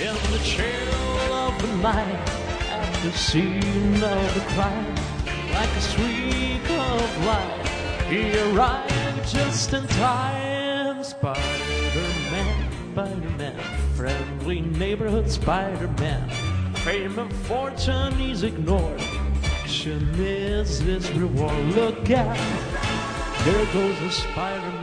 In the chill of the night, at the scene of the crime, like a streak of light, he arrived just in time. Spider-Man, Spider-Man, friendly neighborhood Spider-Man. Fame and fortune he's ignored. Action is his reward. Look out, there goes the Spider-Man.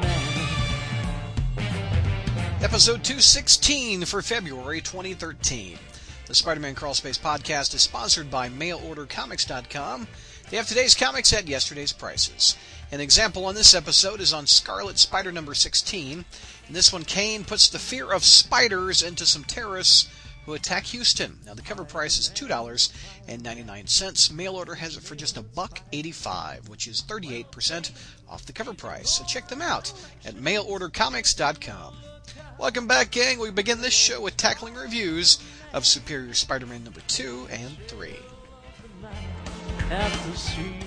Episode 216 for February 2013. The Spider Man Crawlspace podcast is sponsored by MailOrderComics.com. They have today's comics at yesterday's prices. An example on this episode is on Scarlet Spider number 16. In this one, Kaine puts the fear of spiders into some terrorists who attack Houston. Now, the cover price is $2.99. Mail order has it for just a buck 85, which is 38% off the cover price. So check them out at mailordercomics.com. Welcome back, gang. We begin this show with tackling reviews of Superior Spider-Man number 2 and 3.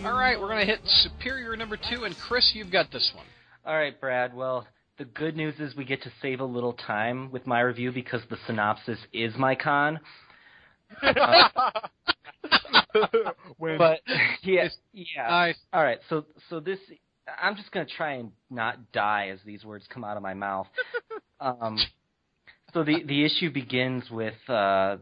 All right, we're going to hit Superior number 2, and Chris, you've got this one. All right, Brad. Well, the good news is we get to save a little time with my review because the synopsis is my con. Uh, but yeah, yeah. Nice. All right, so so this I'm just gonna try and not die as these words come out of my mouth. um, so the the issue begins with uh,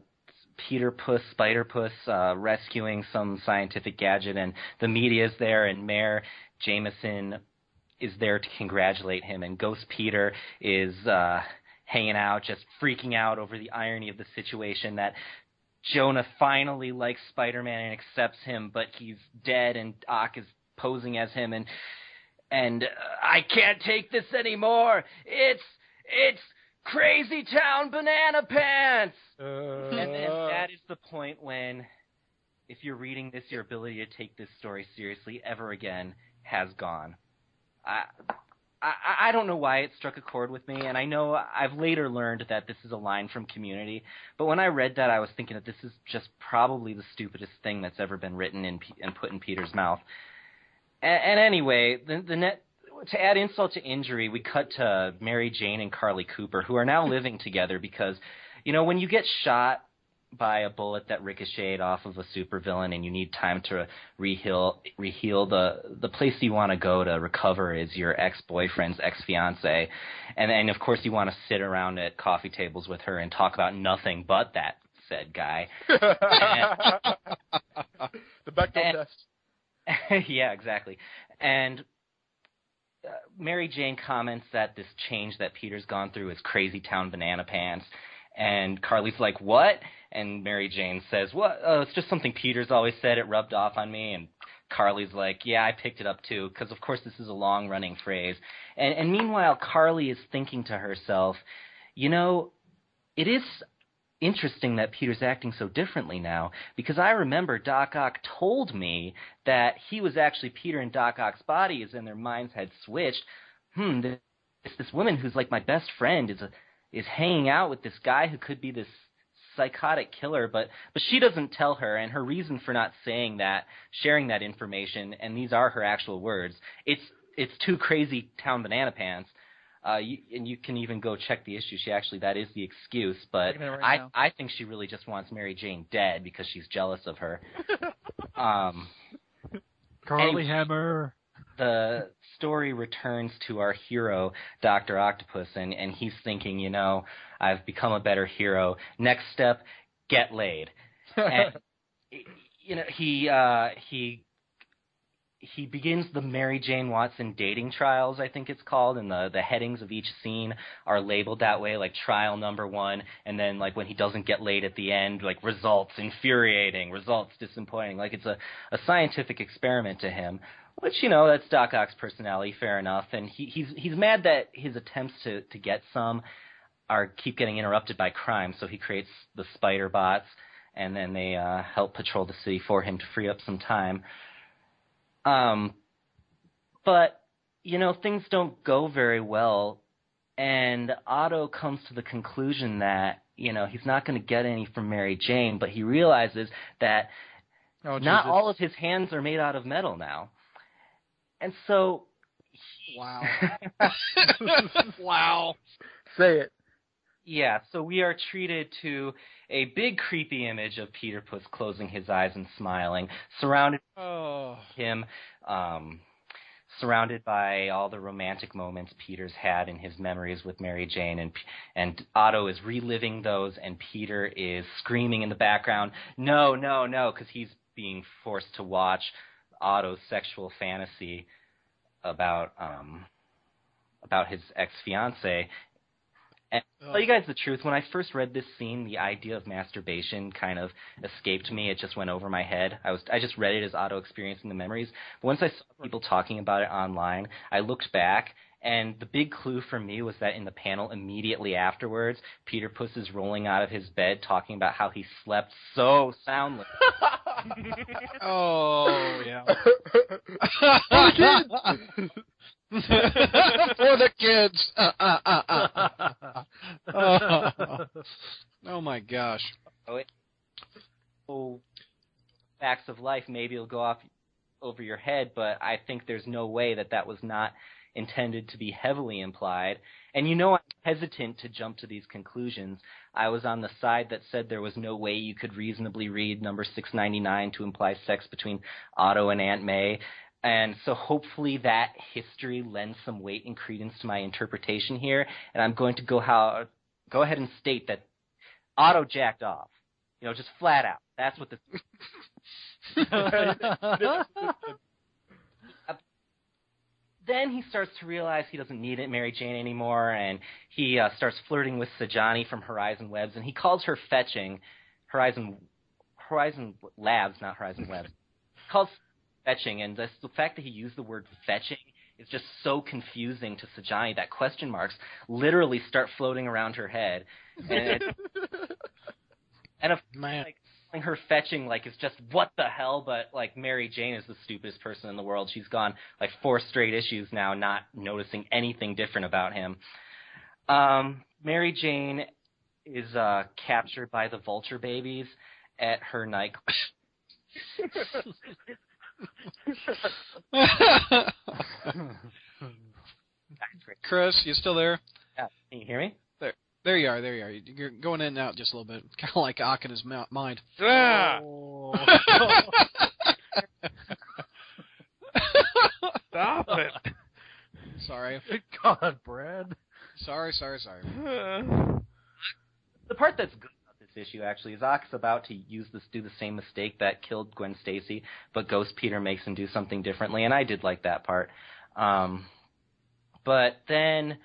Peter Puss, Spider Puss, uh, rescuing some scientific gadget, and the media's there, and Mayor Jameson is there to congratulate him, and Ghost Peter is uh, hanging out, just freaking out over the irony of the situation that Jonah finally likes Spider-Man and accepts him, but he's dead, and Ock is posing as him, and and uh, I can't take this anymore. It's it's Crazy Town Banana Pants. And then that is the point when, if you're reading this, your ability to take this story seriously ever again has gone. I, I, I don't know why it struck a chord with me, and I know I've later learned that this is a line from Community. But when I read that, I was thinking that this is just probably the stupidest thing that's ever been written in, P- and put in Peter's mouth. And, and anyway, the, the net to add insult to injury, we cut to Mary Jane and Carly Cooper, who are now hmm. living together because, you know, when you get shot by a bullet that ricocheted off of a supervillain and you need time to reheal reheal the the place you want to go to recover is your ex-boyfriend's ex-fiance. And then of course you want to sit around at coffee tables with her and talk about nothing but that said guy. The Bechdel and- test. yeah, exactly. And uh, Mary Jane comments that this change that Peter's gone through is crazy town banana pants. And Carly's like, "What?" And Mary Jane says, "What? Oh, it's just something Peter's always said. It rubbed off on me." And Carly's like, "Yeah, I picked it up too, because of course this is a long-running phrase." And, and meanwhile, Carly is thinking to herself, "You know, it is interesting that Peter's acting so differently now because I remember Doc Ock told me that he was actually Peter in Doc Ock's bodies and their minds had switched. Hmm, this this woman who's like my best friend is a, is hanging out with this guy who could be this psychotic killer, but but she doesn't tell her, and her reason for not saying that, sharing that information, and these are her actual words. It's it's too crazy town banana pants. Uh, you, and you can even go check the issue. She actually that is the excuse, but right I now. I think she really just wants Mary Jane dead because she's jealous of her. um, Carly Anyway. Hammer. the story returns to our hero, Doctor Octopus, and and he's thinking, you know, I've become a better hero. Next step, get laid. And you know, he uh, he he begins the Mary Jane Watson dating trials, I think it's called, and the the headings of each scene are labeled that way, like trial number one, and then like when he doesn't get laid at the end, like results infuriating, results disappointing, like it's a a scientific experiment to him. Which you know that's Doc Ock's personality, fair enough, and he he's he's mad that his attempts to to get some are keep getting interrupted by crime, so he creates the spider bots, and then they uh, help patrol the city for him to free up some time. Um, but you know things don't go very well, and Otto comes to the conclusion that you know he's not going to get any from Mary Jane, but he realizes that Oh, not all of his hands are made out of metal now, and so Wow. wow. Say it. Yeah, so we are treated to a big creepy image of Peter Puss closing his eyes and smiling, surrounded Oh. him um surrounded by all the romantic moments Peter's had in his memories with Mary Jane and and Otto is reliving those and Peter is screaming in the background no no no cuz he's being forced to watch Otto's sexual fantasy about um about his ex-fiance and to tell you guys the truth, when I first read this scene, the idea of masturbation kind of escaped me. It just went over my head. I was I just read it as Otto experiencing the memories. But once I saw people talking about it online, I looked back and the big clue for me was that in the panel immediately afterwards, Peter Puss is rolling out of his bed talking about how he slept so soundly. Oh yeah. For the kids. Uh, uh, uh, uh, uh. oh my gosh. so facts of life maybe it'll go off over your head, but I think there's no way that that was not intended to be heavily implied. And you know I'm hesitant to jump to these conclusions. I was on the side that said there was no way you could reasonably read number 699 to imply sex between Otto and Aunt May. And so hopefully that history lends some weight and credence to my interpretation here. And I'm going to go how go ahead and state that Otto jacked off. You know, just flat out. That's what the then he starts to realize he doesn't need it, Mary Jane anymore, and he uh, starts flirting with Sajani from Horizon Webs, and he calls her fetching. Horizon Horizon Labs, not Horizon Webs. calls fetching, and this, the fact that he used the word fetching is just so confusing to Sajani that question marks literally start floating around her head, and and of Man. like calling her fetching like it's just what the hell? But like mary jane is the stupidest person in the world. She's gone like four straight issues now not noticing anything different about him. Um mary jane is uh captured by the vulture babies at her nightclub Chris, you still there? Yeah, can you hear me There you are. There you are. You're going in and out just a little bit, kind of like Ock in his mou- mind. Ah, stop it. sorry, God, Brad. sorry, sorry, sorry. the part that's good about this issue actually is Ock's about to use this do the same mistake that killed Gwen Stacy, but Ghost Peter makes him do something differently, and I did like that part. Um, but then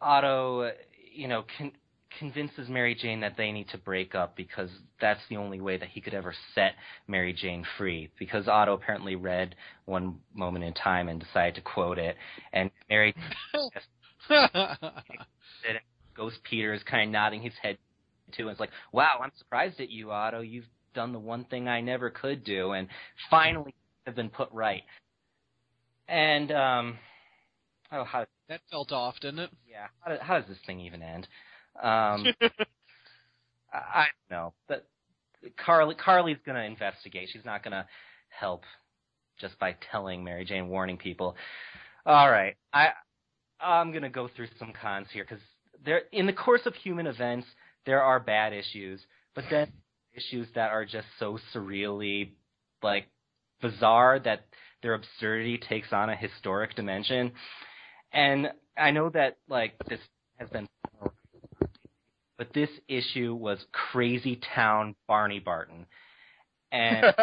Otto, you know, con- convinces Mary Jane that they need to break up because that's the only way that he could ever set Mary Jane free. Because Otto apparently read one moment in time and decided to quote it, and Mary said, Ghost Peter is kind of nodding his head too, and it's like, "Wow, I'm surprised at you, Otto. You've done the one thing I never could do, and finally have been put right." And um, oh, how that felt off, didn't it? yeah, how, how does this thing even end? Um, I, I don't know, but Carly Carly's gonna investigate. She's not gonna help just by telling Mary Jane, warning people. All right, I I'm gonna go through some cons here because there in the course of human events there are bad issues, but then issues that are just so surreally like bizarre that their absurdity takes on a historic dimension. And I know that like this has been but this issue was Crazy Town Barney Barton. And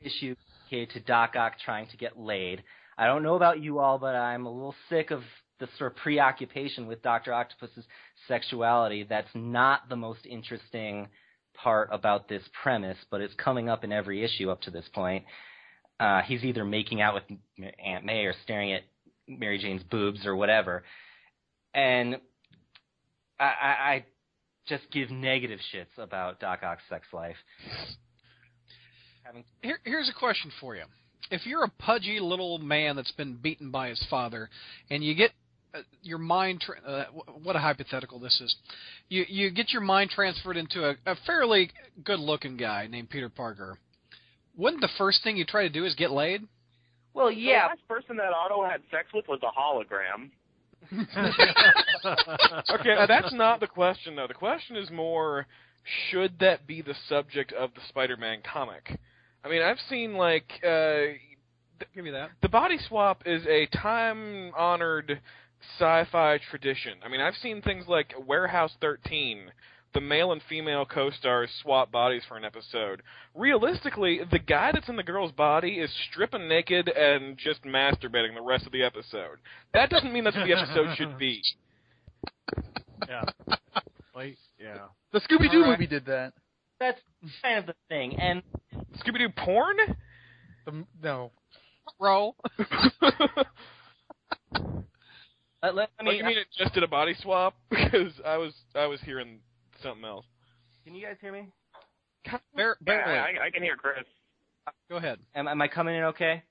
issue dedicated to Doc Ock trying to get laid. I don't know about you all, but I'm a little sick of the sort of preoccupation with Doctor Octopus's sexuality. That's not the most interesting part about this premise, but it's coming up in every issue up to this point. Uh, he's either making out with Aunt May or staring at Mary Jane's boobs or whatever, and I, I, I just give negative shits about Doc Ock's sex life. Having Here, here's a question for you. If you're a pudgy little man that's been beaten by his father, and you get uh, your mind tra- uh, what a hypothetical this is. You you get your mind transferred into a, a fairly good-looking guy named Peter Parker. Wouldn't the first thing you try to do is get laid? Well, yeah. The yeah, last person that Otto had sex with was a hologram. Okay, that's not the question though. The question is more should that be the subject of the Spider-Man comic? I mean, I've seen like uh Give me that. the body swap is a time-honored sci-fi tradition. I mean, I've seen things like Warehouse 13. The male and female co-stars swap bodies for an episode. Realistically, the guy that's in the girl's body is stripping naked and just masturbating the rest of the episode. That doesn't mean that's what the episode should be. yeah. Like, yeah. The Scooby Doo All right. movie did that. that's kind of the thing. And Scooby-Doo porn? The, no. Roll. let, let Oh, me. you mean it just did a body swap? Because I was I was hearing something else. can you guys hear me? Bar- Yeah. I, I can hear Chris. Go ahead. Am, am I coming in okay?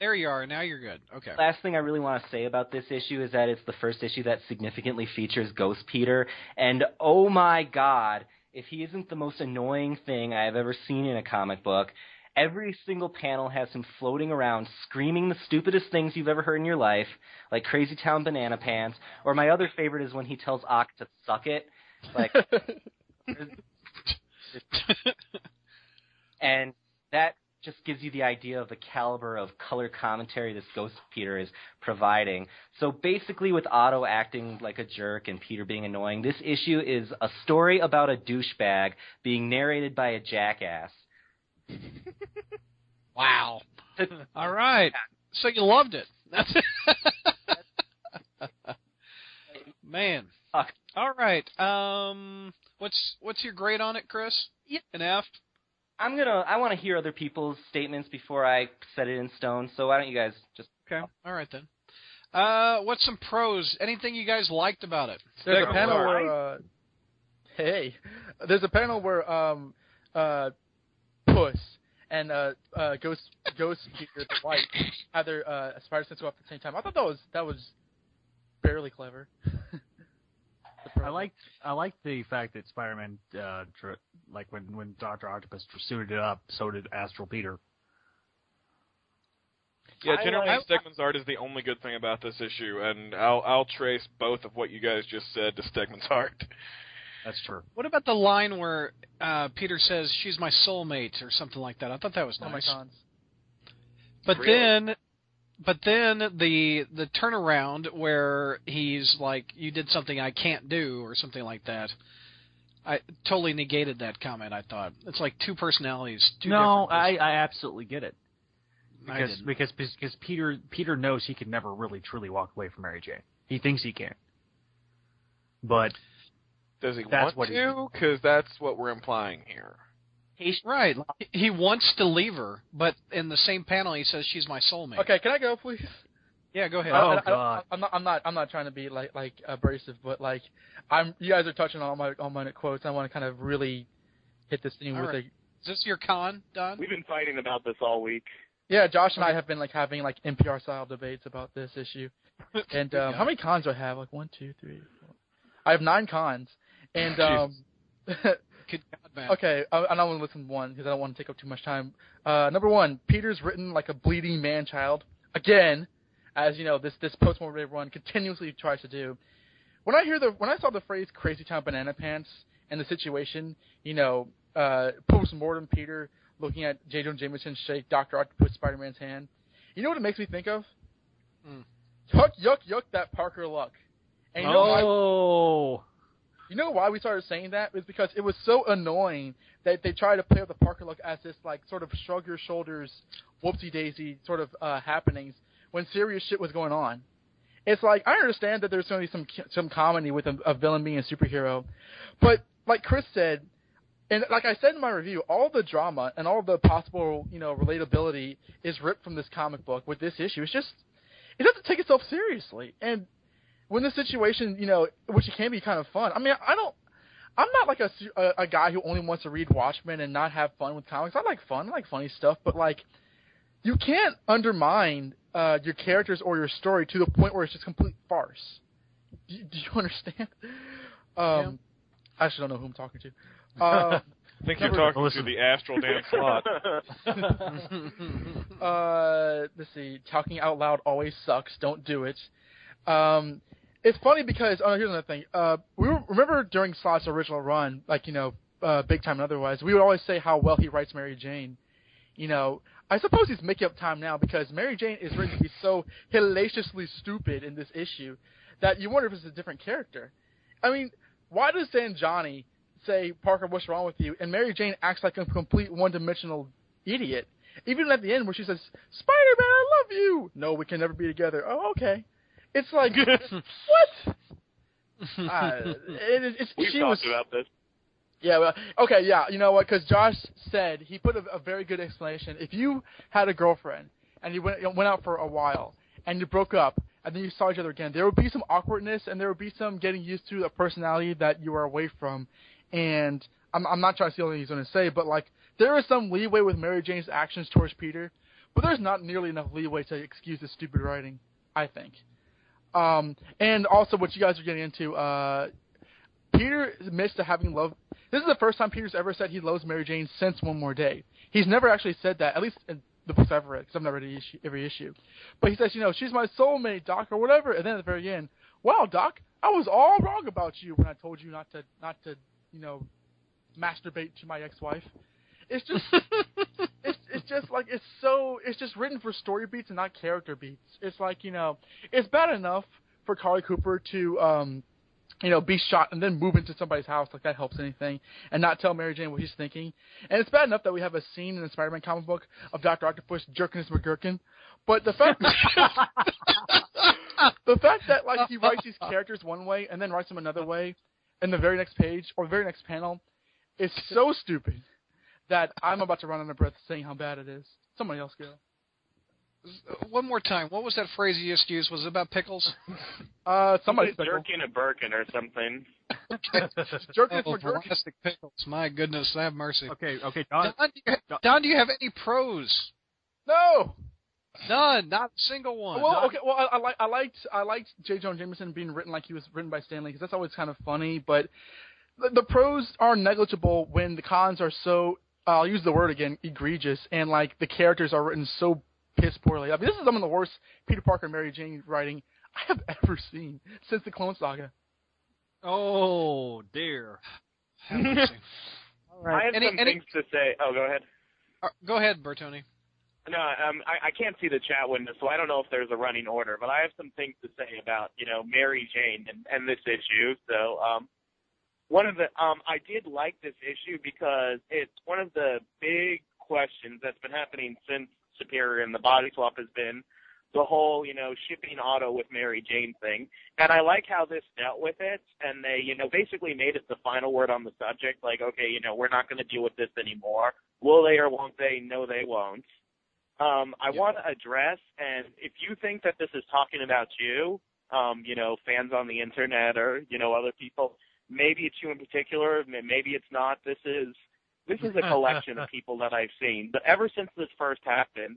There you are. Now you're good. Okay. Last thing I really want to say about this issue is that it's the first issue that significantly features Ghost Peter, and oh my god, if he isn't the most annoying thing I have ever seen in a comic book, every single panel has him floating around screaming the stupidest things you've ever heard in your life, like Crazy Town Banana Pants, or my other favorite is when he tells Ock to suck it, like, and that just gives you the idea of the caliber of color commentary this Ghost Peter is providing. So basically, with Otto acting like a jerk and Peter being annoying, this issue is a story about a douchebag being narrated by a jackass. Wow. All right. So you loved it. That's Man. Fuck. All right. Um what's what's your grade on it, Chris? Yeah. An F? I'm gonna. I want to hear other people's statements before I set it in stone. So why don't you guys just? Okay. All right then. Uh what's some pros? Anything you guys liked about it? There's a panel part. where uh, hey, there's a panel where um uh Puss and uh uh Ghost Ghost Peter the White have their uh spider sense go up at the same time. I thought that was that was barely clever. The I pro- liked I liked the fact that Spider-Man, uh, dr- like when when Doctor Octopus suited it up, so did Astral Peter. Yeah, I generally like- Stegman's art is the only good thing about this issue, and I'll I'll trace both of what you guys just said to Stegman's art. That's true. What about the line where uh Peter says she's my soulmate or something like that? I thought that was oh my nice. cons. But Really? then, but then the the turnaround where he's like, "You did something I can't do" or something like that. I totally negated that comment. I thought it's like two personalities. Two no, different I, I absolutely get it because because because Peter Peter knows he can never really truly walk away from Mary Jane. He thinks he can, but Does he That's want what to? Because that's what we're implying here. Right. He- He wants to leave her, but in the same panel he says she's my soulmate. Okay, can I go please? Yeah, go ahead. I- Oh, I, I, God. I'm not. I'm not. I'm not trying to be like like abrasive, but like I'm. You guys are touching on all my all my quotes. I want to kind of really hit this thing All with right. a Is this your con, Don? We've been fighting about this all week. Yeah, Josh and I have been like having like NPR style debates about this issue. And um, Yeah. how many cons do I have? Like one, two, three, four. I have nine cons. And um, Good God, man. okay, I, I don't want to listen to one because I don't want to take up too much time. Uh, number one, Peter's written like a bleeding man child again, as you know this this post mortem run continuously tries to do. When I hear the when I saw the phrase "crazy town banana pants" and the situation, you know, uh, post mortem Peter looking at J. Jonah Jameson shake Doctor Octopus Spider Man's hand, you know what it makes me think of? Hmm. Yuck, yuck, yuck! That Parker luck. And you know why? oh, You know why we started saying that? Is because it was so annoying that they tried to play up the Parker look as this like sort of shrug your shoulders, whoopsie daisy sort of uh, happenings when serious shit was going on. It's like I understand that there's going to be some some comedy with a, a villain being a superhero, but like Chris said, and like I said in my review, all the drama and all the possible you know relatability is ripped from this comic book with this issue. It's just it doesn't take itself seriously, and when the situation, you know, which can be kind of fun. I mean, I don't. I'm not like a, a a guy who only wants to read Watchmen and not have fun with comics. I like fun, I like funny stuff, but like, you can't undermine uh, your characters or your story to the point where it's just complete farce. Do, you- do you understand? Um, I actually don't know who I'm talking to. Um, I think you're talking Listen. to the astral Dan Slott. uh, let's see. Talking out loud always sucks. Don't do it. Um, it's funny because oh, here's another thing. Uh, we were, remember during Slott's original run, like you know, uh, big time and otherwise, we would always say how well he writes Mary Jane. You know, I suppose he's making up time now because Mary Jane is written to be so hellaciously stupid in this issue that you wonder if it's a different character. I mean, why does Dan Johnny say, Parker, what's wrong with you? And Mary Jane acts like a complete one-dimensional idiot. Even at the end where she says, Spider-Man, I love you! No, we can never be together. Oh, okay. It's like, what? Uh, it, it's, We've she talked was, about this. yeah, well, okay, yeah. You know what? Because Josh said he put a, a very good explanation. If you had a girlfriend and you went went out for a while and you broke up and then you saw each other again, there would be some awkwardness and there would be some getting used to a personality that you are away from. And I'm I'm not trying to steal anything he's going to say, but like there is some leeway with Mary Jane's actions towards Peter, but there's not nearly enough leeway to excuse his stupid writing. I think. Um, and also what you guys are getting into, uh, Peter admits to having love. This is the first time Peter's ever said he loves Mary Jane since One More Day. He's never actually said that, at least in the books I've read, because I've never read every issue. But he says, you know, she's my soulmate, Doc, or whatever. And then at the very end, wow, Doc, I was all wrong about you when I told you not to, not to, you know, masturbate to my ex-wife. It's just, it's just like it's so it's just written for story beats and not character beats. It's like you know, it's bad enough for Carly Cooper to um, you know, be shot and then move into somebody's house like that helps anything, and not tell Mary Jane what he's thinking. And it's bad enough that we have a scene in the Spider-Man comic book of Doctor Octopus jerking his McGurkin, but the fact the fact that like he writes these characters one way and then writes them another way in the very next page or the very next panel is so stupid that I'm about to run out of breath saying how bad it is. Somebody else go. One more time. What was that phrase you just used? Was it about pickles? Uh, somebody said jerking a Birkin or something. jerking his Oh, McGurkin. plastic pickles. My goodness, have mercy. Okay, okay, Don. Don, do you, Don, do you have any pros? No. None. Not a single one. Well, okay. Well, I, I like I liked I liked J. Jonah Jameson being written like he was written by Stan Lee because that's always kind of funny. But the, the pros are negligible when the cons are so I'll use the word again egregious and like the characters are written so piss poorly. I mean, this is some of the worst Peter Parker and Mary Jane writing I have ever seen since the Clone Saga. Oh dear. Have mercy. I have Any- some any- things to say. Oh, go ahead. Uh, Go ahead, Bertoni. No, um, I, I can't see the chat window, so I don't know if there's a running order. But I have some things to say about you know Mary Jane and, and this issue. So um, one of the um, I did like this issue because it's one of the big questions that's been happening since Superior and the body swap has been the whole you know shipping Otto with Mary Jane thing. And I like how this dealt with it, and they you know basically made it the final word on the subject. Like, okay, you know we're not going to deal with this anymore. Will they or won't they? No, they won't. Um, I want to address, and if you think that this is talking about you, um, you know, fans on the internet or you know other people, maybe it's you in particular, maybe it's not. This is this is a collection of people that I've seen. But ever since this first happened,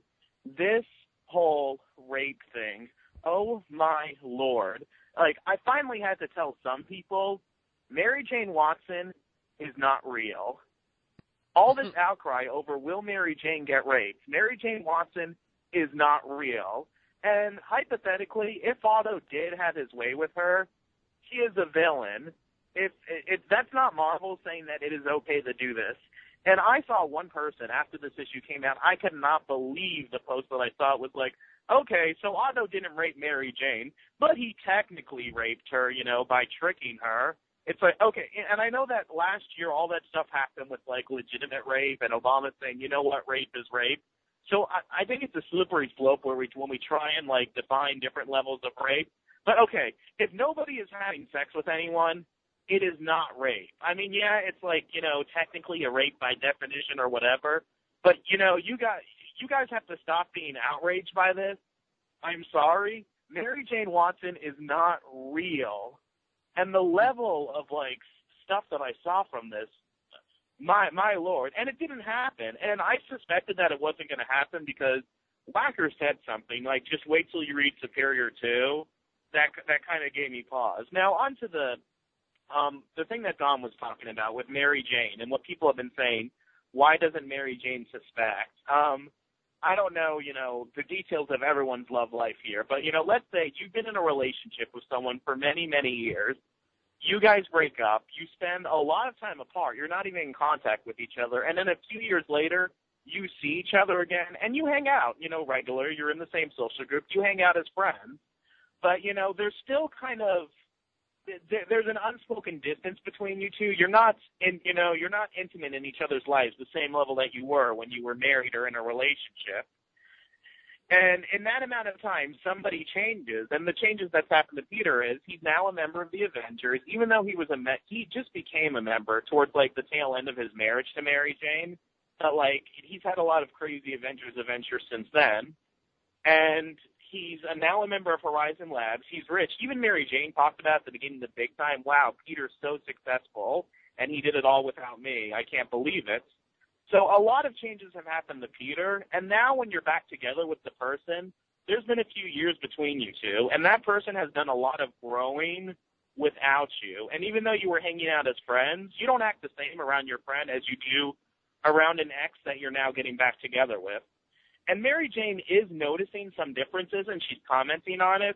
this whole rape thing, oh my lord! Like I finally had to tell some people, Mary Jane Watson is not real all this mm-hmm. outcry over will Mary Jane get raped. Mary Jane Watson is not real. And hypothetically, if Otto did have his way with her, she is a villain. If, if that's not Marvel saying that it is okay to do this. And I saw one person after this issue came out. I could not believe the post that I saw. It was like, okay, so Otto didn't rape Mary Jane, but he technically raped her, you know, by tricking her it's like okay and i know that last year all that stuff happened with like legitimate rape and obama saying you know what rape is rape so i i think it's a slippery slope where we when we try and like define different levels of rape but okay if nobody is having sex with anyone it is not rape i mean yeah it's like you know technically a rape by definition or whatever but you know you got you guys have to stop being outraged by this i'm sorry mary jane watson is not real and the level of like stuff that I saw from this, my my lord, and it didn't happen. And I suspected that it wasn't going to happen because Wacker said something like, "Just wait till you read Superior 2." That that kind of gave me pause. Now onto the um, the thing that Don was talking about with Mary Jane and what people have been saying, why doesn't Mary Jane suspect? Um, I don't know, you know, the details of everyone's love life here, but you know, let's say you've been in a relationship with someone for many, many years. You guys break up. You spend a lot of time apart. You're not even in contact with each other, and then a few years later, you see each other again, and you hang out. You know, regular. You're in the same social group. You hang out as friends, but you know, there's still kind of there's an unspoken distance between you two. You're not in, you know, you're not intimate in each other's lives the same level that you were when you were married or in a relationship. And in that amount of time, somebody changes, and the changes that's happened to Peter is he's now a member of the Avengers. Even though he was a me- he just became a member towards like the tail end of his marriage to Mary Jane. But like he's had a lot of crazy Avengers adventures since then, and he's a, now a member of Horizon Labs. He's rich. Even Mary Jane talked about at the beginning of the big time. Wow, Peter's so successful, and he did it all without me. I can't believe it. So a lot of changes have happened to Peter, and now when you're back together with the person, there's been a few years between you two, and that person has done a lot of growing without you. And even though you were hanging out as friends, you don't act the same around your friend as you do around an ex that you're now getting back together with. And Mary Jane is noticing some differences and she's commenting on it.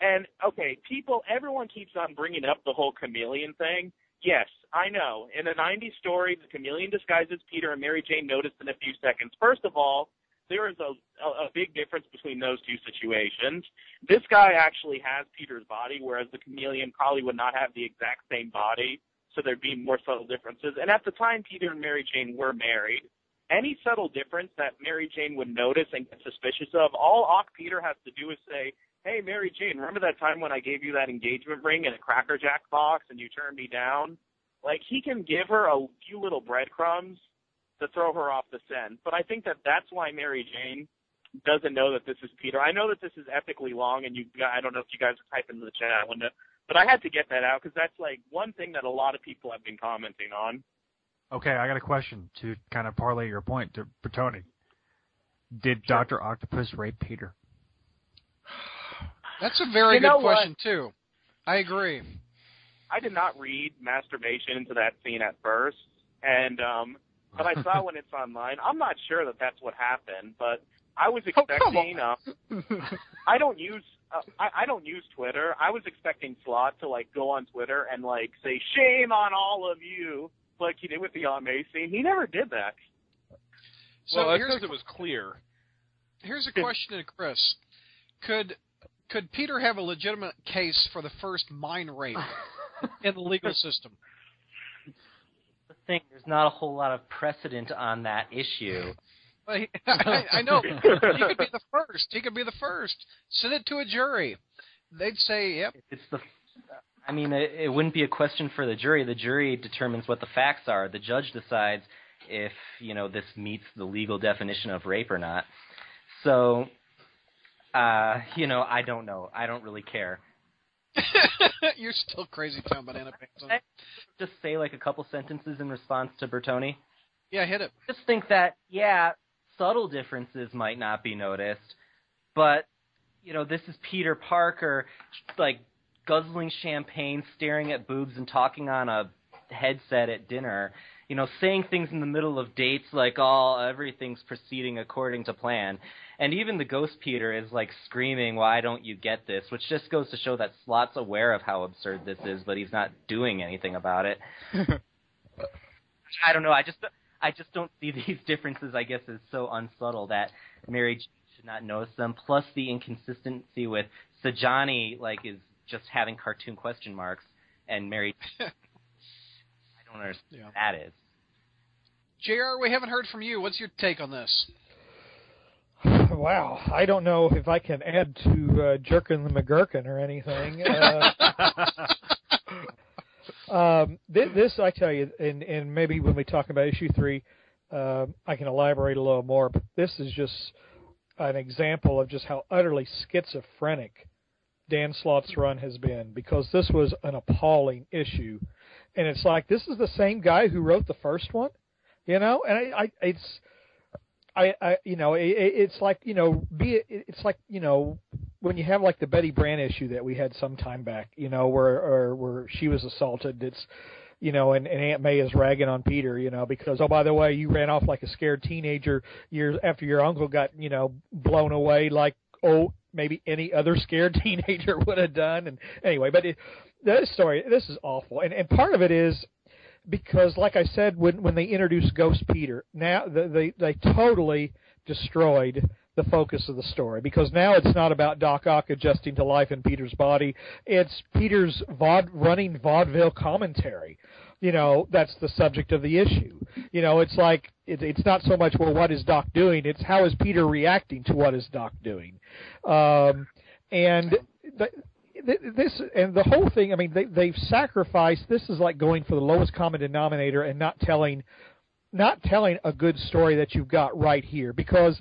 And okay, people, everyone keeps on bringing up the whole chameleon thing. Yes, I know. In a 90s story, the chameleon disguises Peter and Mary Jane noticed in a few seconds. First of all, there is a, a, a big difference between those two situations. This guy actually has Peter's body, whereas the chameleon probably would not have the exact same body, so there'd be more subtle differences. And at the time Peter and Mary Jane were married, any subtle difference that Mary Jane would notice and get suspicious of, all Ock Peter has to do is say, Hey, Mary Jane, remember that time when I gave you that engagement ring in a Cracker Jack box and you turned me down? Like, he can give her a few little breadcrumbs to throw her off the scent. But I think that that's why Mary Jane doesn't know that this is Peter. I know that this is epically long, and you, I don't know if you guys are typing in the chat window, but I had to get that out because that's like one thing that a lot of people have been commenting on. Okay, I got a question to kind of parlay your point to Bertoni. Did Sure. Doctor Octopus rape Peter? That's a very You good know what? question too. I agree. I did not read masturbation into that scene at first, and um, but I saw when it's online. I'm not sure that that's what happened, but I was expecting. Oh, come expecting. uh, I don't use. Uh, I, I don't use Twitter. I was expecting Slott to like go on Twitter and like say shame on all of you, like he did with the Aunt May scene. He never did that. So well, that's here's because it was clear. here's a question to Chris: Could could Peter have a legitimate case for the first mine rape in the legal system? The thing, there's not a whole lot of precedent on that issue. Well, he- I, I know. He could be the first. He could be the first. Send it to a jury. They'd say, "Yep." It's the. I mean, it, it wouldn't be a question for the jury. The jury determines what the facts are. The judge decides if you know this meets the legal definition of rape or not. So, uh, you know, I don't know. I don't really care. You're still crazy banana pants. on. Just say like a couple sentences in response to Bertoni. Yeah, hit it. Just think that yeah, subtle differences might not be noticed, but you know, this is Peter Parker, like guzzling champagne, staring at boobs, and talking on a headset at dinner. You know, saying things in the middle of dates like all everything's proceeding according to plan. And even the ghost Peter is like screaming, "Why don't you get this?" Which just goes to show that Slott's aware of how absurd this is, but he's not doing anything about it. I don't know. I just I just don't see these differences. I guess as so unsubtle that Mary Jane should not notice them. Plus the inconsistency with Sajani, like is just having cartoon question marks, and Mary. I don't understand Yeah. what that is. Jr., we haven't heard from you. What's your take on this? Wow, I don't know if I can add to uh, jerkin the McGurkin or anything. Uh, um, this, this, I tell you, and, and maybe when we talk about issue three, uh, I can elaborate a little more. But this is just an example of just how utterly schizophrenic Dan Slott's run has been, because this was an appalling issue, and it's like this is the same guy who wrote the first one, you know, and I, I it's I, I, you know, it, it- it's like, you know, be it, it's like, you know, when you have like the Betty Brant issue that we had some time back, you know, where or where she was assaulted, it's you know, and, and Aunt May is ragging on Peter, you know, because oh by the way, you ran off like a scared teenager years after your uncle got, you know, blown away like oh maybe any other scared teenager would have done. And anyway, but it, this story, this is awful, and and part of it is because, like I said, when when they introduced Ghost Peter, now they they totally destroyed the focus of the story because now it's not about Doc Ock adjusting to life in Peter's body. It's Peter's vaud- running vaudeville commentary. You know, that's the subject of the issue. You know, it's like it, it's not so much well, what is Doc doing? It's how is Peter reacting to what is Doc doing? Um, and the, this and the whole thing. I mean, they they've sacrificed. This is like going for the lowest common denominator and not telling, not telling a good story that you've got right here because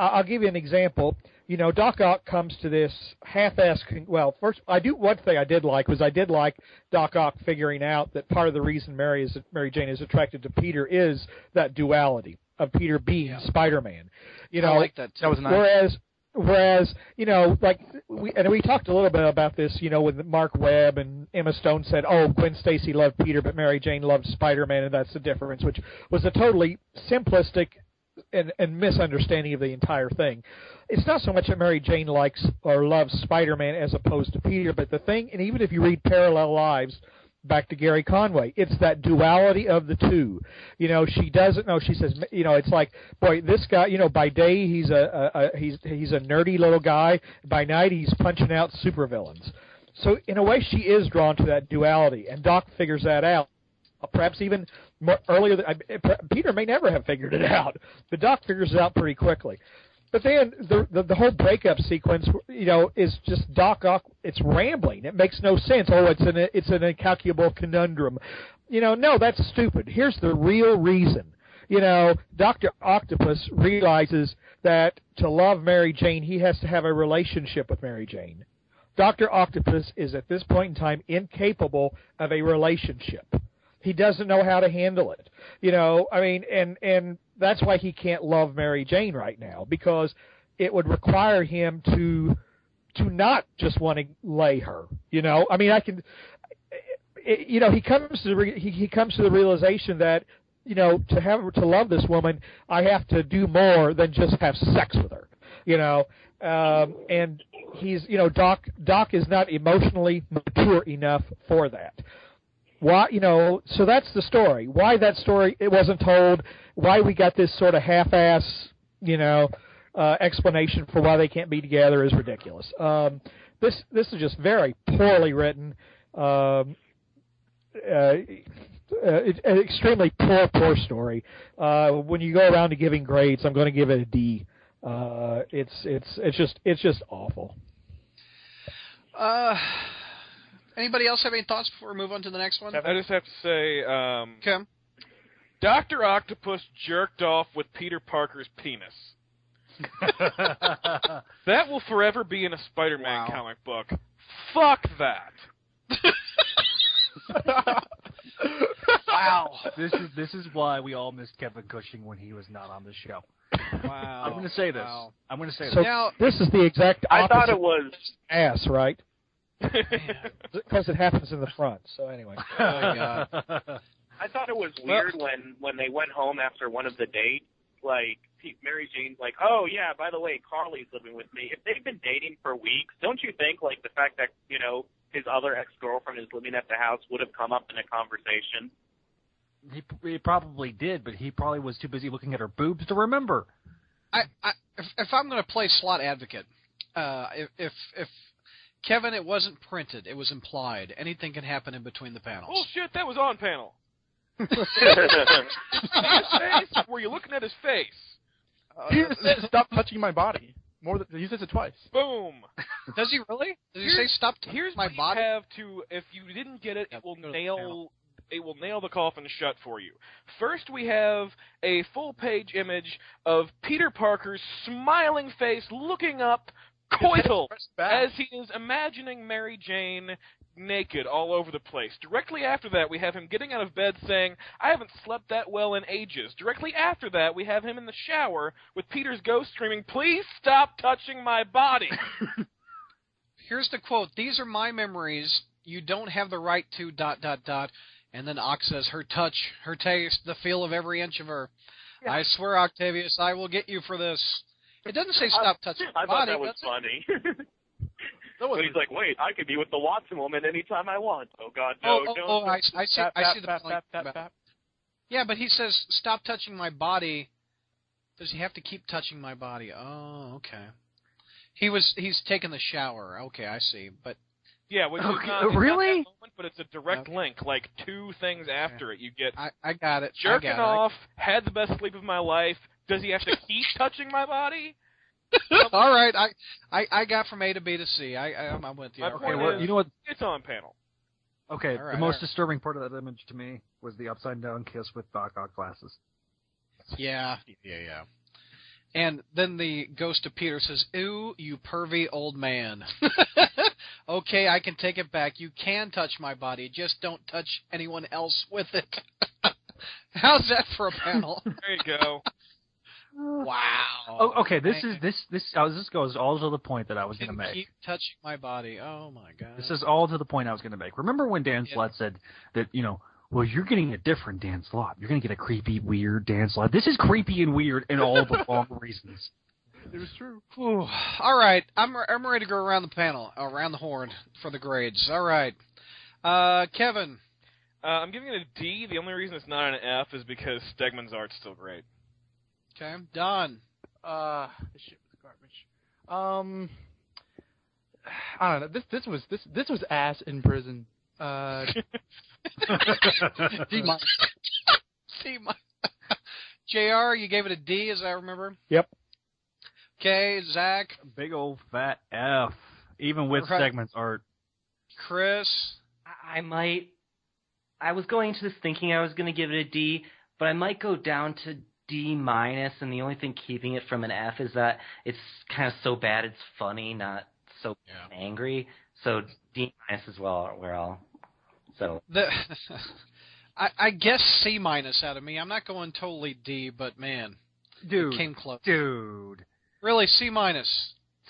I'll give you an example. You know, Doc Ock comes to this half-ass. Well, first, I do one thing I did like was I did like Doc Ock figuring out that part of the reason Mary is Mary Jane is attracted to Peter is that duality of Peter being Yeah. Spider-Man. You know, I like that too. That was nice. Whereas, whereas you know, like we and we talked a little bit about this, you know, when Mark Webb and Emma Stone said, "Oh, Gwen Stacy loved Peter, but Mary Jane loved Spider-Man, and that's the difference," which was a totally simplistic and, and misunderstanding of the entire thing. It's not so much that Mary Jane likes or loves Spider-Man as opposed to Peter, but the thing, and even if you read Parallel Lives, back to Gerry Conway. It's that duality of the two. You know, she doesn't know. She says, you know, it's like, boy, this guy. You know, by day he's a, a, a he's he's a nerdy little guy. By night he's punching out supervillains. So in a way, she is drawn to that duality, and Doc figures that out. Perhaps even earlier. Than, I- Peter may never have figured it out, but Doc figures it out pretty quickly. But then the, the the whole breakup sequence, you know, is just Doc Ock. It's rambling. It makes no sense. Oh, it's an it's an incalculable conundrum. You know, no, that's stupid. Here's the real reason. You know, Doctor Octopus realizes that to love Mary Jane, he has to have a relationship with Mary Jane. Doctor Octopus is at this point in time incapable of a relationship. He doesn't know how to handle it. You know, I mean, and and that's why he can't love Mary Jane right now because it would require him to to not just want to lay her. You know, I mean, I can. It, you know, he comes to the he, he comes to the realization that you know to have to love this woman, I have to do more than just have sex with her. You know, um, and he's you know Doc Doc is not emotionally mature enough for that why you know so that's the story. Why that story it wasn't told. Why we got this sort of half-ass you know uh, explanation for why they can't be together is ridiculous. Um, this this is just very poorly written. Um, uh, uh, an extremely poor poor story. Uh, when you go around to giving grades I'm going to give it a D. Uh, it's it's it's just it's just awful. Uh, anybody else have any thoughts before we move on to the next one? I just have to say, um, Okay. Doctor Octopus jerked off with Peter Parker's penis. That will forever be in a Spider-Man Wow. comic book. Fuck that. Wow. this is this is why we all missed Kevin Cushing when he was not on the show. Wow. I'm going to say this. Wow. I'm going to say so this. Now- this is the exact I thought it was. ass right because it happens in the front. So anyway, Oh, my God. I thought it was weird when when they went home after one of the dates. Like Pete, Mary Jane's like, oh yeah, by the way, Carly's living with me. If they've been dating for weeks, don't you think like the fact that you know his other ex girlfriend is living at the house would have come up in a conversation? he, he probably did, but he probably was too busy looking at her boobs to remember. I, I if, if I'm going to play Slott advocate, uh, if, if if Kevin, it wasn't printed, it was implied. Anything can happen in between the panels. Oh, Bullshit, that was on panel. his face? Were you looking at his face? Uh, he said, "Stop touching my body." More than he says it twice. Boom. Does he really? Does he say stop touching Here's my what body? you have to. If you didn't get it, Yeah, it will go to the nail. It will nail the coffin shut for you. First, we have a full-page image of Peter Parker's smiling face, looking up, coital, as he is imagining Mary Jane naked all over the place. Directly after that, we have him getting out of bed saying, I haven't slept that well in ages. Directly after that, we have him in the shower with Peter's ghost screaming, Please stop touching my body. here's the quote. These are my memories. You don't have the right to dot dot dot. And then Ox says, her touch, her taste, the feel of every inch of her. Yeah. I swear, Octavius, I will get you for this. It doesn't say stop touching I my thought body. that was funny. That was but he's like, wait, I could be with the Watson woman anytime I want. Oh God, no, oh, oh, don't. oh, I, I see. Bap, I bap, the bap, point. bap, bap, bap. Yeah, but he says, "Stop touching my body." Does he have to keep touching my body? Oh, okay. He was. He's taking the shower. Okay, I see. But Yeah, which Okay, not, it's not really? that moment, but it's a direct link. Like two things after it, you get I, I got it. jerking I got off, had the best sleep of my life. Does he have to keep touching my body? All right, I, I I got from A to B to C. I, I I'm with you. My Okay, well, is- you know what? It's on panel. Okay, All right, the most all right. disturbing part of that image to me was the upside down kiss with Doc Ock glasses. Yeah, yeah, yeah. And then the ghost of Peter says, "Ooh, you pervy old man." okay, I can take it back. You can touch my body, just don't touch anyone else with it. How's that for a panel? There you go. Wow. Oh, okay, this is this this uh, this goes all to the point that I was going to make. keep touching my body. Oh my god. This is all to the point I was going to make. Remember when Dan Yeah. Slott said that you know, well, you're getting a different Dan Slott. You're going to get a creepy, weird Dan Slott. This is creepy and weird in all the wrong reasons. It was true. Whew. All right, I'm I'm ready to go around the panel, around the horn for the grades. All right, uh, Kevin. Uh, I'm giving it a D. The only reason it's not an F is because Stegman's art's still great. Okay, Don. Uh, this shit was garbage. Um, I don't know. This this was this this was ass in prison. Uh, D minus. D minus. Jr. You gave it a D, as I remember. Yep. Okay, Zach, Big old fat F, even with Right. Stegman's art. Chris. I I might. I was going into this thinking I was going to give it a D, but I might go down to D minus, and the only thing keeping it from an F is that it's kind of so bad it's funny, not so Yeah. angry. So D minus as well, where I'll. So The, I, I guess C minus out of me. I'm not going totally D, but man, Dude, it came close. dude. Really, C minus.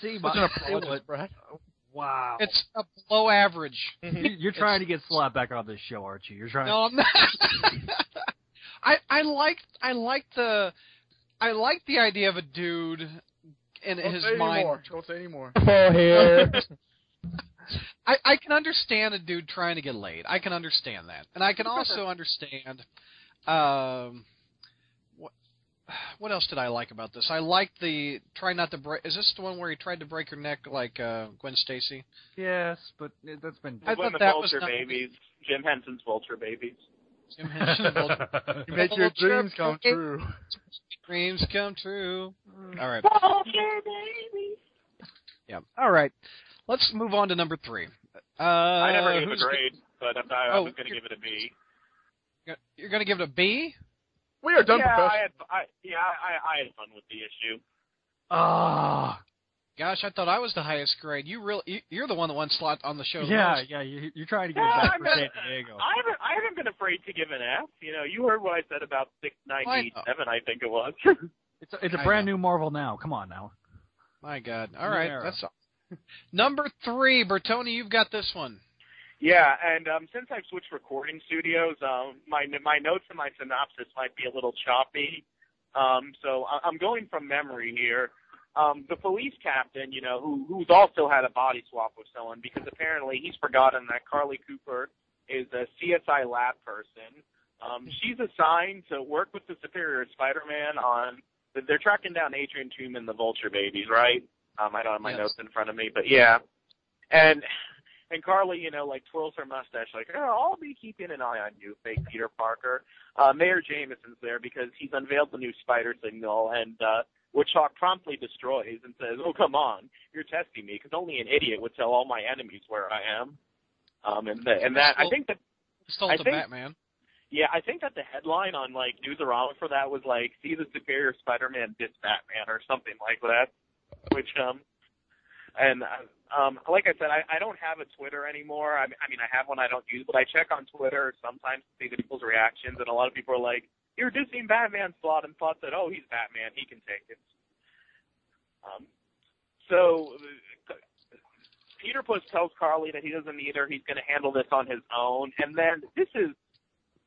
See, what's an my- apologist, Brad? wow. It's a below average. You- You're trying to get Slott back on this show, Archie. You're trying. No, I'm not. I I like I like the I like the idea of a dude in Don't his say mind. anymore. Don't say anymore. For here. I I can understand a dude trying to get laid. I can understand that, and I can also understand. Um, what what else did I like about this? I like the try not to break. Is this the one where he tried to break her neck like uh, Gwen Stacy? Yes, but that's been. I when thought the that was Vulture not- babies, Jim Henson's Vulture babies. Jim Henson and You make your dreams come baby. true. Dreams come true. All right. Vulture babies. Yeah. All right. Let's move on to number three. Uh, I never gave a grade, but I'm, I, I Oh, going to give it a B. You're going to give it a B? We are done yeah, I had, I, yeah, I, I had fun with the issue. Ah, Gosh, I thought I was the highest grade. You really, you, you're the one that won Slott on the show. the yeah, most. yeah. You, you're trying to get Yeah, it back I for mean, San Diego. I haven't, I haven't been afraid to give an F. You know, you heard what I said about 697, I think it was. It's a, it's a I brand know. new Marvel now. Come on now. My God. All New right, era. that's all. number three, Bertoni. You've got this one. Yeah, and um, since I've switched recording studios, um, my my notes and my synopsis might be a little choppy. Um, so I- I'm going from memory here. Um, the police captain, you know, who who's also had a body swap with someone because apparently he's forgotten that Carly Cooper is a CSI lab person. Um, she's assigned to work with the Superior Spider-Man on. They're tracking down Adrian Toomes and the Vulture babies, right? Um, I don't have my Yes. notes in front of me, but yeah. And and Carly, you know, like twirls her mustache, like, oh, I'll be keeping an eye on you, fake Peter Parker. Uh, Mayor Jameson's there because he's unveiled the new spider signal, and uh, which Ock promptly destroys and says, "Oh, come on, you're testing me, because only an idiot would tell all my enemies where I am." Um, and the, and that I think that Stole I think- Batman. yeah, I think that the headline on like Newsarama for that was like, "See the Superior Spider-Man diss Batman" or something like that. Which um, and uh, um, like I said, I, I don't have a Twitter anymore. I, I mean, I have one I don't use, but I check on Twitter sometimes to see the people's reactions, and a lot of people are like, "You're dissing Batman Slott," and thought that, "Oh, he's Batman, he can take it." Um, so Peter Puss tells Carly that he doesn't need her. He's going to handle this on his own. And then this is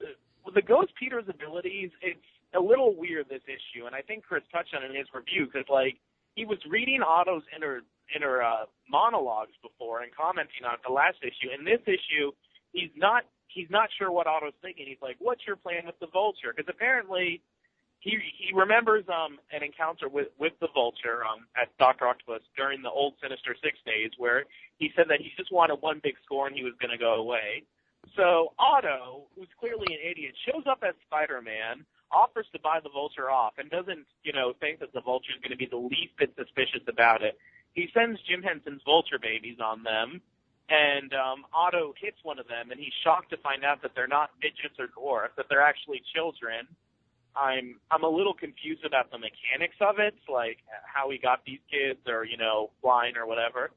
uh, the Ghost Peter's abilities. It's a little weird this issue, and I think Chris touched on it in his review because like he was reading Otto's inner inner uh, monologues before and commenting on it the last issue. In this issue, he's not he's not sure what Otto's thinking. He's like, "What's your plan with the Vulture?" Because apparently he he remembers um an encounter with with the Vulture um at Doctor Octopus during the old Sinister Six days where he said that he just wanted one big score and he was going to go away. So Otto, who's clearly an idiot, shows up as Spider-Man, offers to buy the Vulture off, and doesn't you know think that the Vulture is going to be the least bit suspicious about it. He sends Jim Henson's Vulture babies on them. And um, Otto hits one of them, and he's shocked to find out that they're not midgets or dwarfs, that they're actually children I'm I'm a little confused about the mechanics of it, like how he got these kids or you know flying or whatever.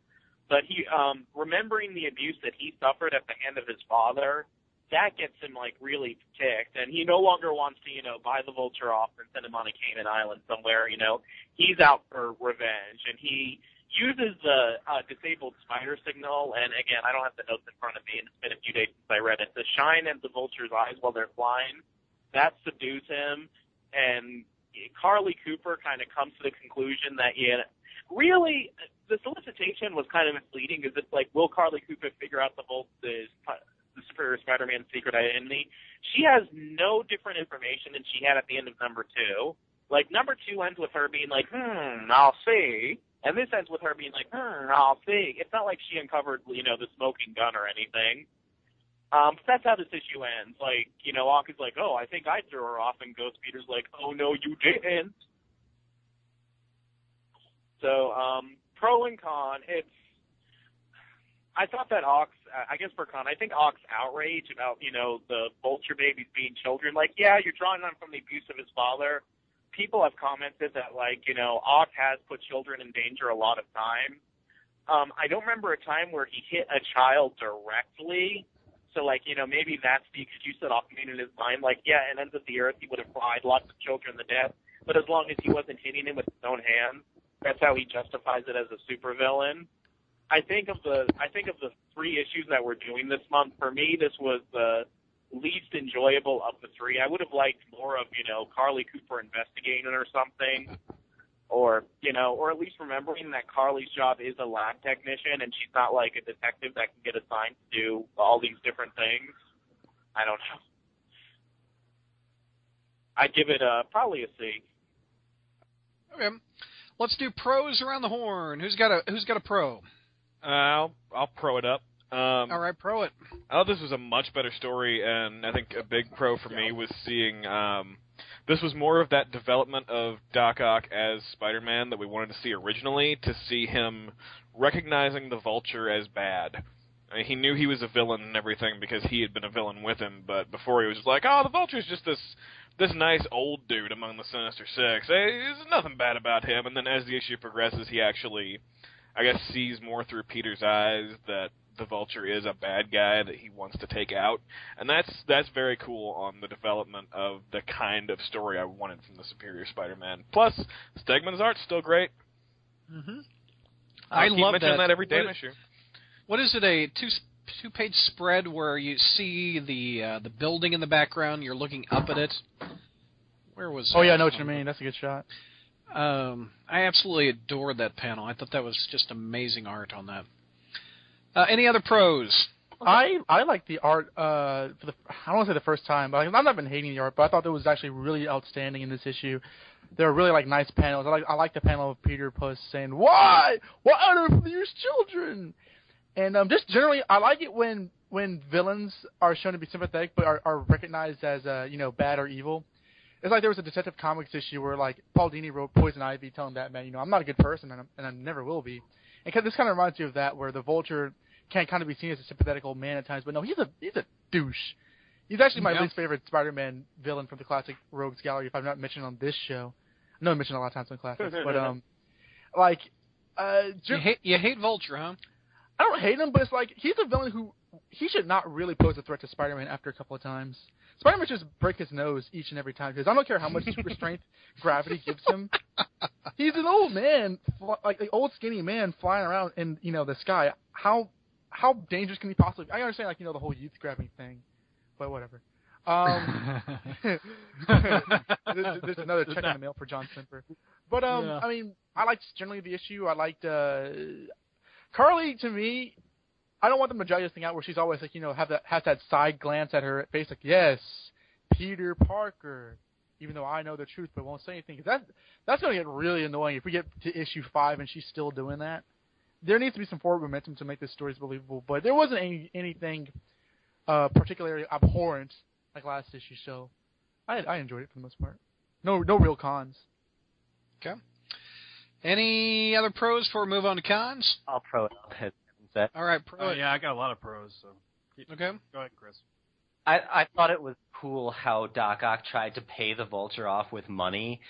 But he um remembering the abuse that he suffered at the hand of his father, that gets him like really ticked, and he no longer wants to you know buy the vulture off and send him on a Cayman island somewhere. You know he's out for revenge, and he uses the uh, disabled spider signal. And again, I don't have the notes in front of me, and it's been a few days since I read it. To shine at the vulture's eyes while they're flying that subdues him, and Carly Cooper kind of comes to the conclusion that yeah, really the solicitation was kind of misleading because it's like, will Carly Cooper figure out the the, the Superior Spider-Man secret identity? She has no different information than she had at the end of number two. Like number two ends with her being like, hmm, I'll see. And this ends with her being like, hmm, I'll see. It's not like she uncovered, you know, the smoking gun or anything. Um, so that's how this issue ends. Like, you know, Ock is like, oh, I think I threw her off, and Ghost Peter's like, oh, no, you didn't. So, um, pro and con, it's, I thought that Ock's, I guess for con, I think Ock's outrage about, you know, the vulture babies being children, like, yeah, you're drawing on from the abuse of his father. People have commented that, like, you know, Ock has put children in danger a lot of times. Um, I don't remember a time where he hit a child directly, so like, you know, maybe that's the excuse that Ock made in his mind. Like, yeah, it ends of the earth, he would have fried lots of children to death, but as long as he wasn't hitting him with his own hands, that's how he justifies it as a supervillain. I think of the I think of the three issues that we're doing this month. For me, this was the least enjoyable of the three. I would have liked more of you know Carly Cooper investigating or something or you know, or at least remembering that Carly's job is a lab technician and she's not like a detective that can get assigned to do all these different things. I don't know. I'd give it a probably a C. Okay, let's do pros around the horn. Who's got a Who's got a pro? Uh, I'll I'll pro it up. Um, All right, pro it. I thought this was a much better story, and I think a big pro for me was seeing um, this was more of that development of Doc Ock as Spider-Man that we wanted to see originally. To see him recognizing the Vulture as bad. I mean, he knew he was a villain and everything because he had been a villain with him, but before he was just like, "Oh, the Vulture's just this this nice old dude among the Sinister Six. Hey, there's nothing bad about him." And then as the issue progresses, he actually, I guess, sees more through Peter's eyes that the Vulture is a bad guy that he wants to take out, and that's that's very cool on the development of the kind of story I wanted from the Superior Spider-Man. Plus, Stegman's art's still great. Mm-hmm. I, I keep love mentioning that. that every damn What- issue. What is it? A two two page spread where you see the uh, the building in the background. You're looking up at it. Where was? Oh yeah, I know what you mean. That's a good shot. Um, I absolutely adored that panel. I thought that was just amazing art on that. Uh, any other pros? I I like the art. Uh, for the I don't want to say the first time, but I've not been hating the art, but I thought it was actually really outstanding in this issue. There were really like nice panels. I like I like the panel of Peter Puss saying, "Why? Why are these children?" And um, just generally, I like it when when villains are shown to be sympathetic, but are, are recognized as uh, you know bad or evil. It's like there was a Detective Comics issue where like Paul Dini wrote Poison Ivy, telling Batman, you know, I'm not a good person, and, I'm, and I never will be. And this kind of reminds you of that, where the Vulture can kind of be seen as a sympathetic old man at times, but no, he's a he's a douche. He's actually my Yeah. least favorite Spider-Man villain from the classic Rogues Gallery. If I'm not mentioned on this show, I know I mentioned a lot of times on classics, but um, like, uh, You hate you hate Vulture, huh? I don't hate him, but it's like he's a villain who he should not really pose a threat to Spider-Man after a couple of times. Spider-Man should just break his nose each and every time because I don't care how much super strength gravity gives him. He's an old man, like an old skinny man flying around in you know the sky. How how dangerous can he possibly? be? I understand like you know the whole youth grabbing thing, but whatever. Um, there's, there's another check in the mail for John Simper. But um, Yeah. I mean, I liked generally the issue. I liked uh, Carly. To me, I don't want them to drag this thing out where she's always like, you know, have that has that side glance at her face, like, yes, Peter Parker. Even though I know the truth, but won't say anything. 'Cause that that's gonna get really annoying if we get to issue five and she's still doing that. There needs to be some forward momentum to make this story believable. But there wasn't any anything uh, particularly abhorrent like last issue, so I I enjoyed it for the most part. No no real cons. Okay. Any other pros before we move on to cons? I'll pro it up, as Kevin said. All right, pro. oh yeah, I got a lot of pros. So Okay. go ahead, Chris. I, I thought it was cool how Doc Ock tried to pay the Vulture off with money.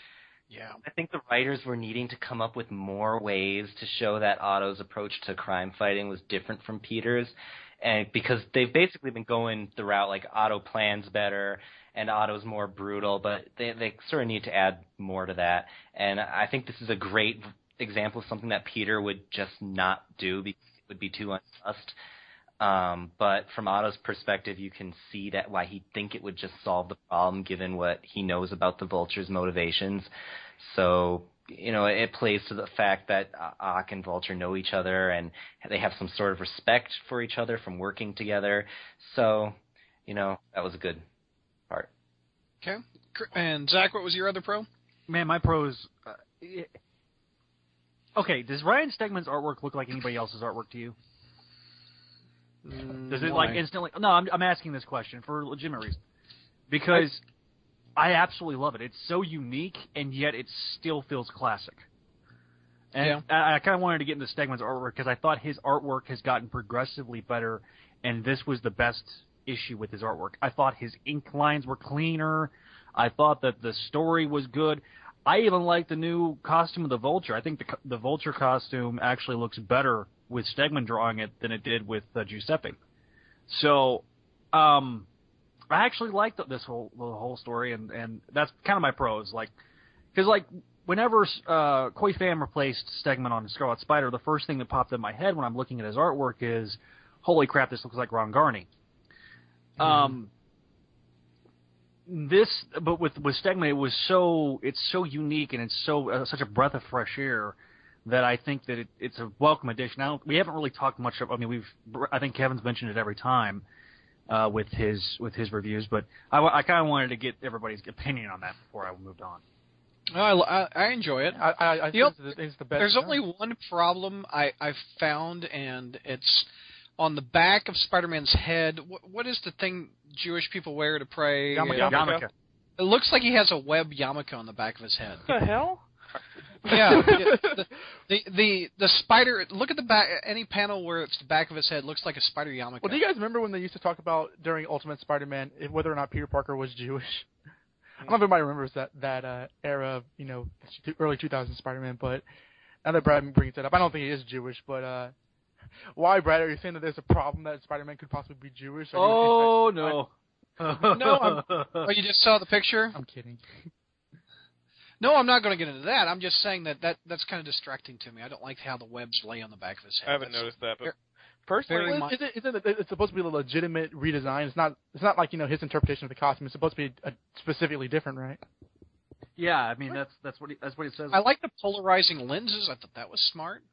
Yeah. I think the writers were needing to come up with more ways to show that Otto's approach to crime fighting was different from Peter's, and because they've basically been going the route like Otto plans better and Otto's more brutal, but they they sort of need to add more to that. And I think this is a great example of something that Peter would just not do because it would be too unjust. Um, but from Otto's perspective, you can see that why he'd think it would just solve the problem given what he knows about the Vulture's motivations. So, you know, it plays to the fact that Ock and Vulture know each other and they have some sort of respect for each other from working together. So, you know, that was a good part. Okay. And Zach, what was your other pro? Man, my pros. Uh, it- okay, does Ryan Stegman's artwork look like anybody else's artwork to you? Does it like mm, instantly? No, I'm I'm asking this question for a legitimate reason because I, absolutely love it. It's so unique and yet it still feels classic. And I, I kind of wanted to get into Stegman's artwork because I thought his artwork has gotten progressively better, and this was the best issue with his artwork. I thought his ink lines were cleaner. I thought that the story was good. I even like the new costume of the Vulture. I think the the Vulture costume actually looks better with Stegman drawing it than it did with uh, Giuseppe. So, um, I actually liked th- this whole the whole story, and and that's kind of my pros. Like, because like whenever uh, Khoi Pham replaced Stegman on Scarlet Spider, the first thing that popped in my head when I'm looking at his artwork is, holy crap, this looks like Ron Garney. Um, this, but with with Stegman, it was so it's so unique and it's so uh, such a breath of fresh air that I think that it, it's a welcome addition. I don't, we haven't really talked much. Of, I mean, we've I think Kevin's mentioned it every time uh, with his with his reviews, but I, I kind of wanted to get everybody's opinion on that before I moved on. I, I, I enjoy it. I I, I think it's the, it's the best. There's done. only one problem I, I've found, and it's on the back of Spider-Man's head. What, what is the thing Jewish people wear to pray? Yarmulke. Yarmulke. It looks like he has a web yarmulke on the back of his head. What the hell? Yeah, the, the the the spider. Look at the back. Any panel where it's the back of his head looks like a spider yarmulke. Well, do you guys remember when they used to talk about during Ultimate Spider-Man if- whether or not Peter Parker was Jewish? I don't know if anybody remembers that that uh, era of you know early 2000s Spider-Man, but now that Brad brings it up, I don't think he is Jewish. But uh, why, Brad? Are you saying that there's a problem that Spider-Man could possibly be Jewish? Are you- Oh no. No, I'm- oh, you just saw the picture? I'm kidding. No, I'm not going to get into that. I'm just saying that, that that's kind of distracting to me. I don't like how the webs lay on the back of his head. I haven't That's- noticed that, but Very- personally, Well, is it, isn't it, it's supposed to be a legitimate redesign. It's not. It's not like you know his interpretation of the costume. It's supposed to be uh specifically different, right? yeah, I mean that's that's what he, that's what he says. I like the polarizing lenses. I thought that was smart.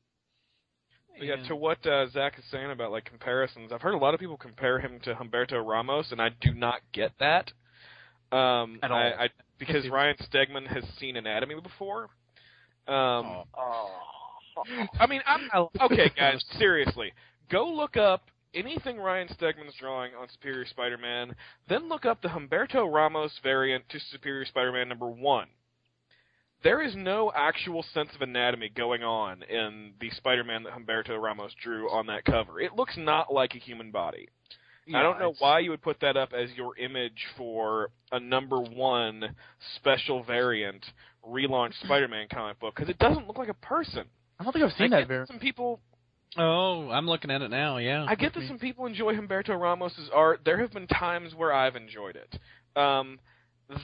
But yeah, And- to what uh, Zach is saying about like comparisons, I've heard a lot of people compare him to Humberto Ramos, and I do not get that. Um, At all. I, I, because Ryan Stegman has seen Anatomy before. Um, I mean, I'm okay, guys. Seriously, go look up anything Ryan Stegman's drawing on Superior Spider-Man. Then look up the Humberto Ramos variant to Superior Spider-Man number one. There is no actual sense of anatomy going on in the Spider-Man that Humberto Ramos drew on that cover. It looks not like a human body. I don't know it's- why you would put that up as your image for a number one special variant relaunched Spider-Man comic book because it doesn't look like a person. I don't think I've seen I that get. Some people, Oh, I'm looking at it now. Yeah. I get that some people enjoy Humberto Ramos's art. There have been times where I've enjoyed it. Um,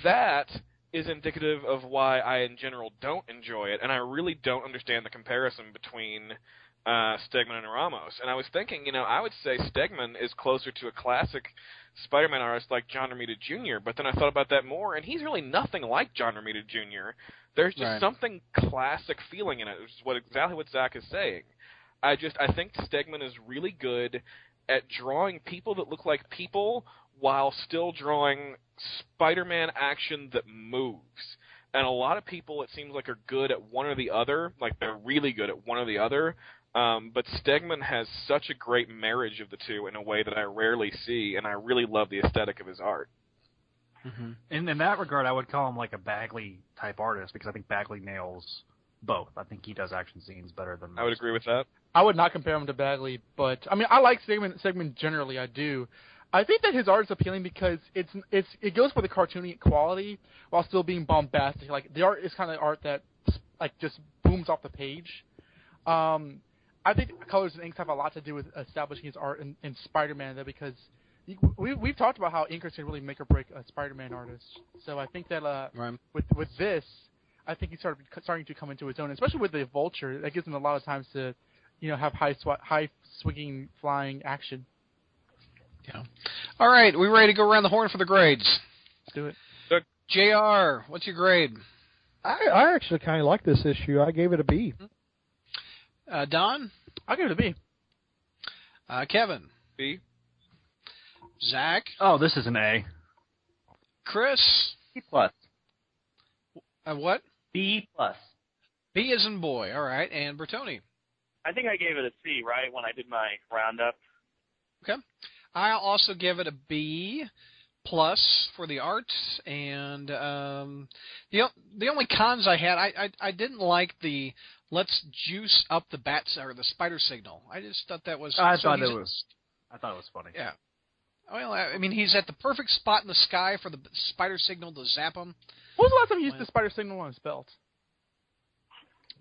that is indicative of why I, in general, don't enjoy it, and I really don't understand the comparison between uh, Stegman and Ramos. And I was thinking, you know, I would say Stegman is closer to a classic Spider-Man artist like John Romita Jr. But then I thought about that more, and he's really nothing like John Romita Jr. There's just Right. something classic feeling in it, which is what exactly what Zach is saying. I just I think Stegman is really good at drawing people that look like people while still drawing Spider-Man action that moves. And a lot of people, it seems like, are good at one or the other. Like they're really good at one or the other. Um, but Stegman has such a great marriage of the two in a way that I rarely see, and I really love the aesthetic of his art. hmm In in that regard, I would call him like a Bagley type artist because I think Bagley nails both. I think he does action scenes better than I would agree with that. I would not compare him to Bagley, but I mean, I like Stegman. Stegman generally, I do. I think that his art is appealing because it's it's it goes for the cartoony quality while still being bombastic. Like the art is kind of art that like just booms off the page. Um, I think colors and inks have a lot to do with establishing his art in, in Spider-Man, though, because we we've talked about how inkers can really make or break a Spider-Man artist. So I think that uh, Right. with with this, I think he's sort of starting to come into his own, especially with the Vulture. That gives him a lot of times to, you know, have high sw- high swinging flying action. Yeah. All right, we ready to go around the horn for the grades? Let's do it. Jr. What's your grade? I, I actually kind of like this issue. I gave it a B. Uh, Don, I'll give it a B. uh, Kevin, B. Zach, Oh, this is an A. Chris. B plus. Uh, what? B plus. B is in boy. All right, and Bertoni. I think I gave it a C, right, when I did my roundup. I'll also give it a B plus for the art and um the the only cons I had I, I I didn't like the let's juice up the bats or the spider signal. I just thought that was I so thought he's- it was. I thought it was funny. Yeah. Well, I I mean, he's at the perfect spot in the sky for the spider signal to zap him. When was the last time he used Well- the spider signal on his belt?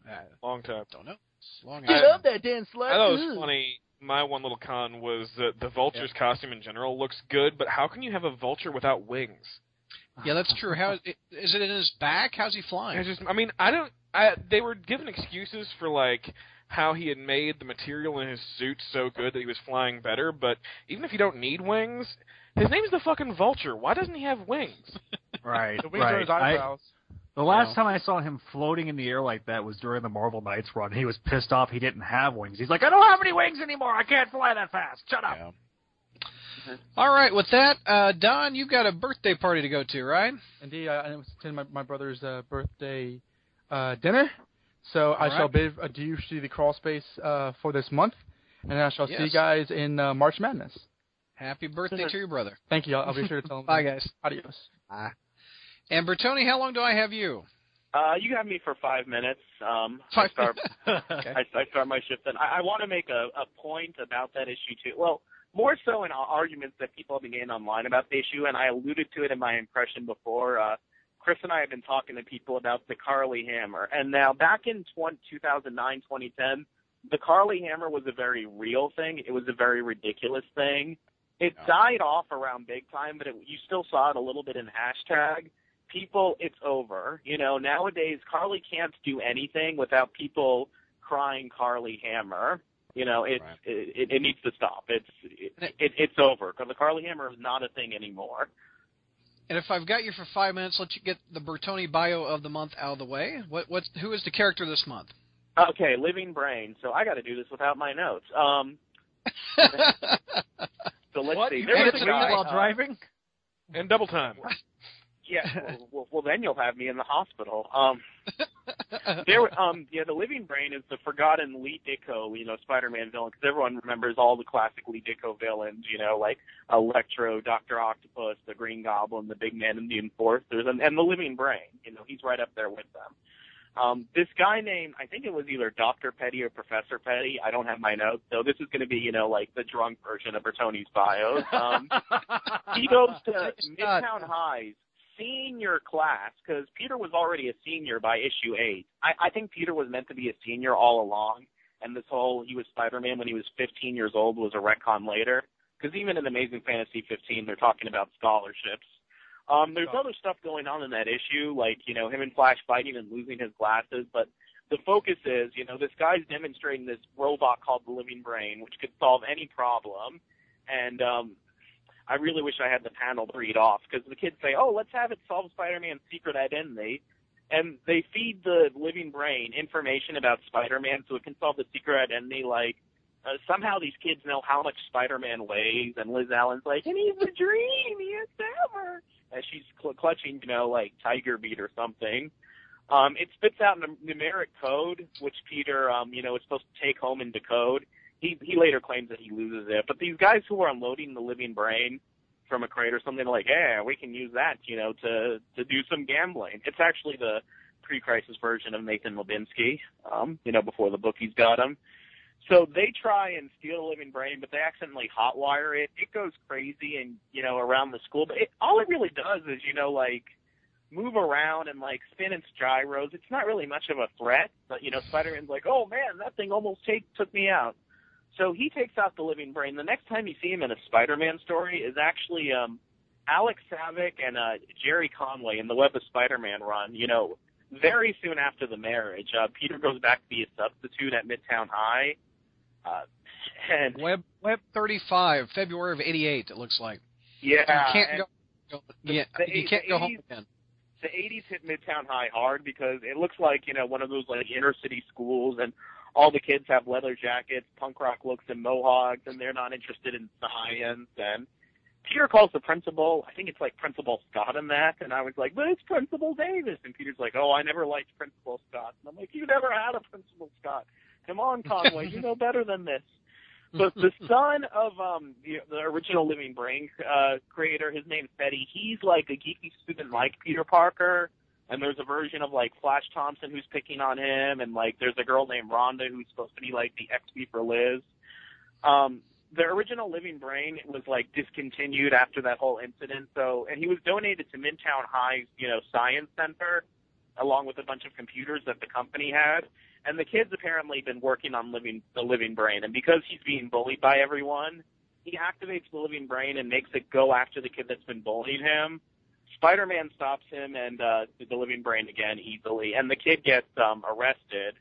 I Long time. don't know. It's long Get time. up there, Dan Slott. I thought it was funny. My one little con was that the Vulture's costume in general looks good, but how can you have a Vulture without wings? Yeah, that's true. How is it in his back? How's he flying? I just, I mean, I don't. I they were given excuses for like how he had made the material in his suit so good that he was flying better. But even if you don't need wings, his name's the fucking Vulture. Why doesn't he have wings? Right. The wings are right. his I- eyebrows. The last No. time I saw him floating in the air like that was during the Marvel Knights run. He was pissed off he didn't have wings. He's like, I don't have any wings anymore. I can't fly that fast. Shut up. Yeah. All right, with that, uh, Don, you've got a birthday party to go to, right? Indeed, I, I was attending my, my brother's uh, birthday uh, dinner, so I All shall right. bid adieu to the crawl space uh, for this month, and I shall see you guys in uh, March Madness. Happy birthday to your brother. Thank you. I'll, I'll be sure to tell him. Bye, guys. Adios. And Bertoni, how long do I have you? Uh, you have me for five minutes. Um, I Five- start, Okay. I, I start my shift, and I, I want to make a, a point about that issue too. Well, more so in arguments that people have been getting online about the issue, and I alluded to it in my impression before. Uh, Chris and I have been talking to people about the Carly Hammer, and now back in 20, 2009, 2010, the Carly Hammer was a very real thing. It was a very ridiculous thing. It Yeah. died off around big time, but it, you still saw it a little bit in hashtag people, it's over. You know, nowadays Carly can't do anything without people crying Carly Hammer. You know, it's Right. it, it, it needs to stop. It's it, it, it's over because the Carly Hammer is not a thing anymore. And if I've got you for five minutes, let you get the Bertoni bio of the month out of the way. What what who is the character this month? Okay, living brain. So I got to do this without my notes. Um, so let's What? see. You There can't was a guy, while uh, driving? And double time. Yeah. well, well, well, then you'll have me in the hospital. Um, there, um, yeah, the Living Brain is the forgotten Lee Ditko, you know, Spider-Man villain, because everyone remembers all the classic Lee Ditko villains, you know, like Electro, Doctor Octopus, the Green Goblin, the Big Man, and the Enforcers, and, and the Living Brain. You know, he's right up there with them. Um, this guy named, I think it was either Doctor Petty or Professor Petty. I don't have my notes, so this is going to be, you know, like the drunk version of Bertoni's bios. Um, he goes to Midtown High's senior class because Peter was already a senior by issue eight. I, I think Peter was meant to be a senior all along, and this whole he was Spider-Man when he was 15 years old was a retcon later. Because even in Amazing Fantasy 15, they're talking about scholarships. Um, there's other stuff going on in that issue, like you know him and Flash fighting and losing his glasses, but the focus is, you know, this guy's demonstrating this robot called the Living Brain, which could solve any problem, and um, I really wish I had the panel to read off because the kids say, "Oh, let's have it solve Spider-Man's secret identity," and they feed the Living Brain information about Spider-Man so it can solve the secret identity, like uh, somehow these kids know how much Spider-Man weighs, and Liz Allen's like, and he's a dream, he is ever, as she's cl- clutching, you know, like Tiger Beat or something. Um, it spits out a numeric code, which Peter, um, you know, is supposed to take home and decode. He he later claims that he loses it, but these guys who are unloading the living brain from a crate or something like, yeah, we can use that, you know, to to do some gambling. It's actually the pre-crisis version of Nathan Lubensky, um, you know, before the bookies got him. So they try and steal the living brain, but they accidentally hotwire it. It goes crazy and you know around the school. But it, all it really does is you know like move around and like spin its gyros. It's not really much of a threat, but you know Spider-Man's like, oh man, that thing almost take took me out. So he takes out the living brain. The next time you see him in a Spider-Man story is actually um Alex Saviuk and uh Gerry Conway in the Web of Spider-Man run. You know, very soon after the marriage, uh Peter goes back to be a substitute at Midtown High uh, and Web Web 35, February of '88. It looks like. Yeah, you can't go. go the, yeah, the, you can't the go 80s, home again. The '80s hit Midtown High hard because it looks like you know one of those like inner city schools, and all the kids have leather jackets, punk rock looks, and mohawks, and they're not interested in science. And Peter calls the principal. I think it's like Principal Scott in that, and I was like, but it's Principal Davis, and Peter's like, oh, I never liked Principal Scott, and I'm like, you never had a Principal Scott. Come on, Conway, you know better than this. But the son of um the, the original Living Brain uh, creator, his name's Betty. He's like a geeky student like Peter Parker, and there's a version of like Flash Thompson who's picking on him, and like there's a girl named Rhonda who's supposed to be like the XP for Liz. Um, the original Living Brain was like discontinued after that whole incident. So, and he was donated to Midtown High's, you know, science center, along with a bunch of computers that the company had. And the kid's apparently been working on living the living brain, and because he's being bullied by everyone, he activates the living brain and makes it go after the kid that's been bullying him. Spider-Man stops him and uh, the living brain again easily, and the kid gets um, arrested.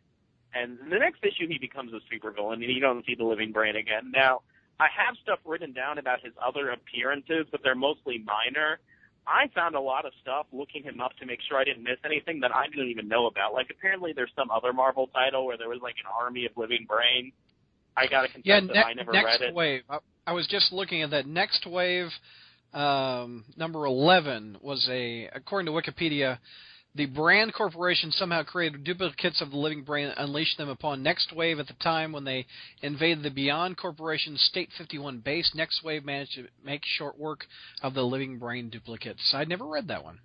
And in the next issue, he becomes a supervillain, and you don't see the living brain again. Now, I have stuff written down about his other appearances, but they're mostly minor. I found a lot of stuff looking him up to make sure I didn't miss anything that I didn't even know about. Like apparently there's some other Marvel title where there was like an army of living brains. I gotta confess yeah, that I never next read it. wave. I, I was just looking at that. Next wave, um, number eleven was a according to Wikipedia. The Brand Corporation somehow created duplicates of the living brain and unleashed them upon Next Wave at the time when they invaded the Beyond Corporation's State 51 base. Next Wave managed to make short work of the living brain duplicates. I'd never read that one.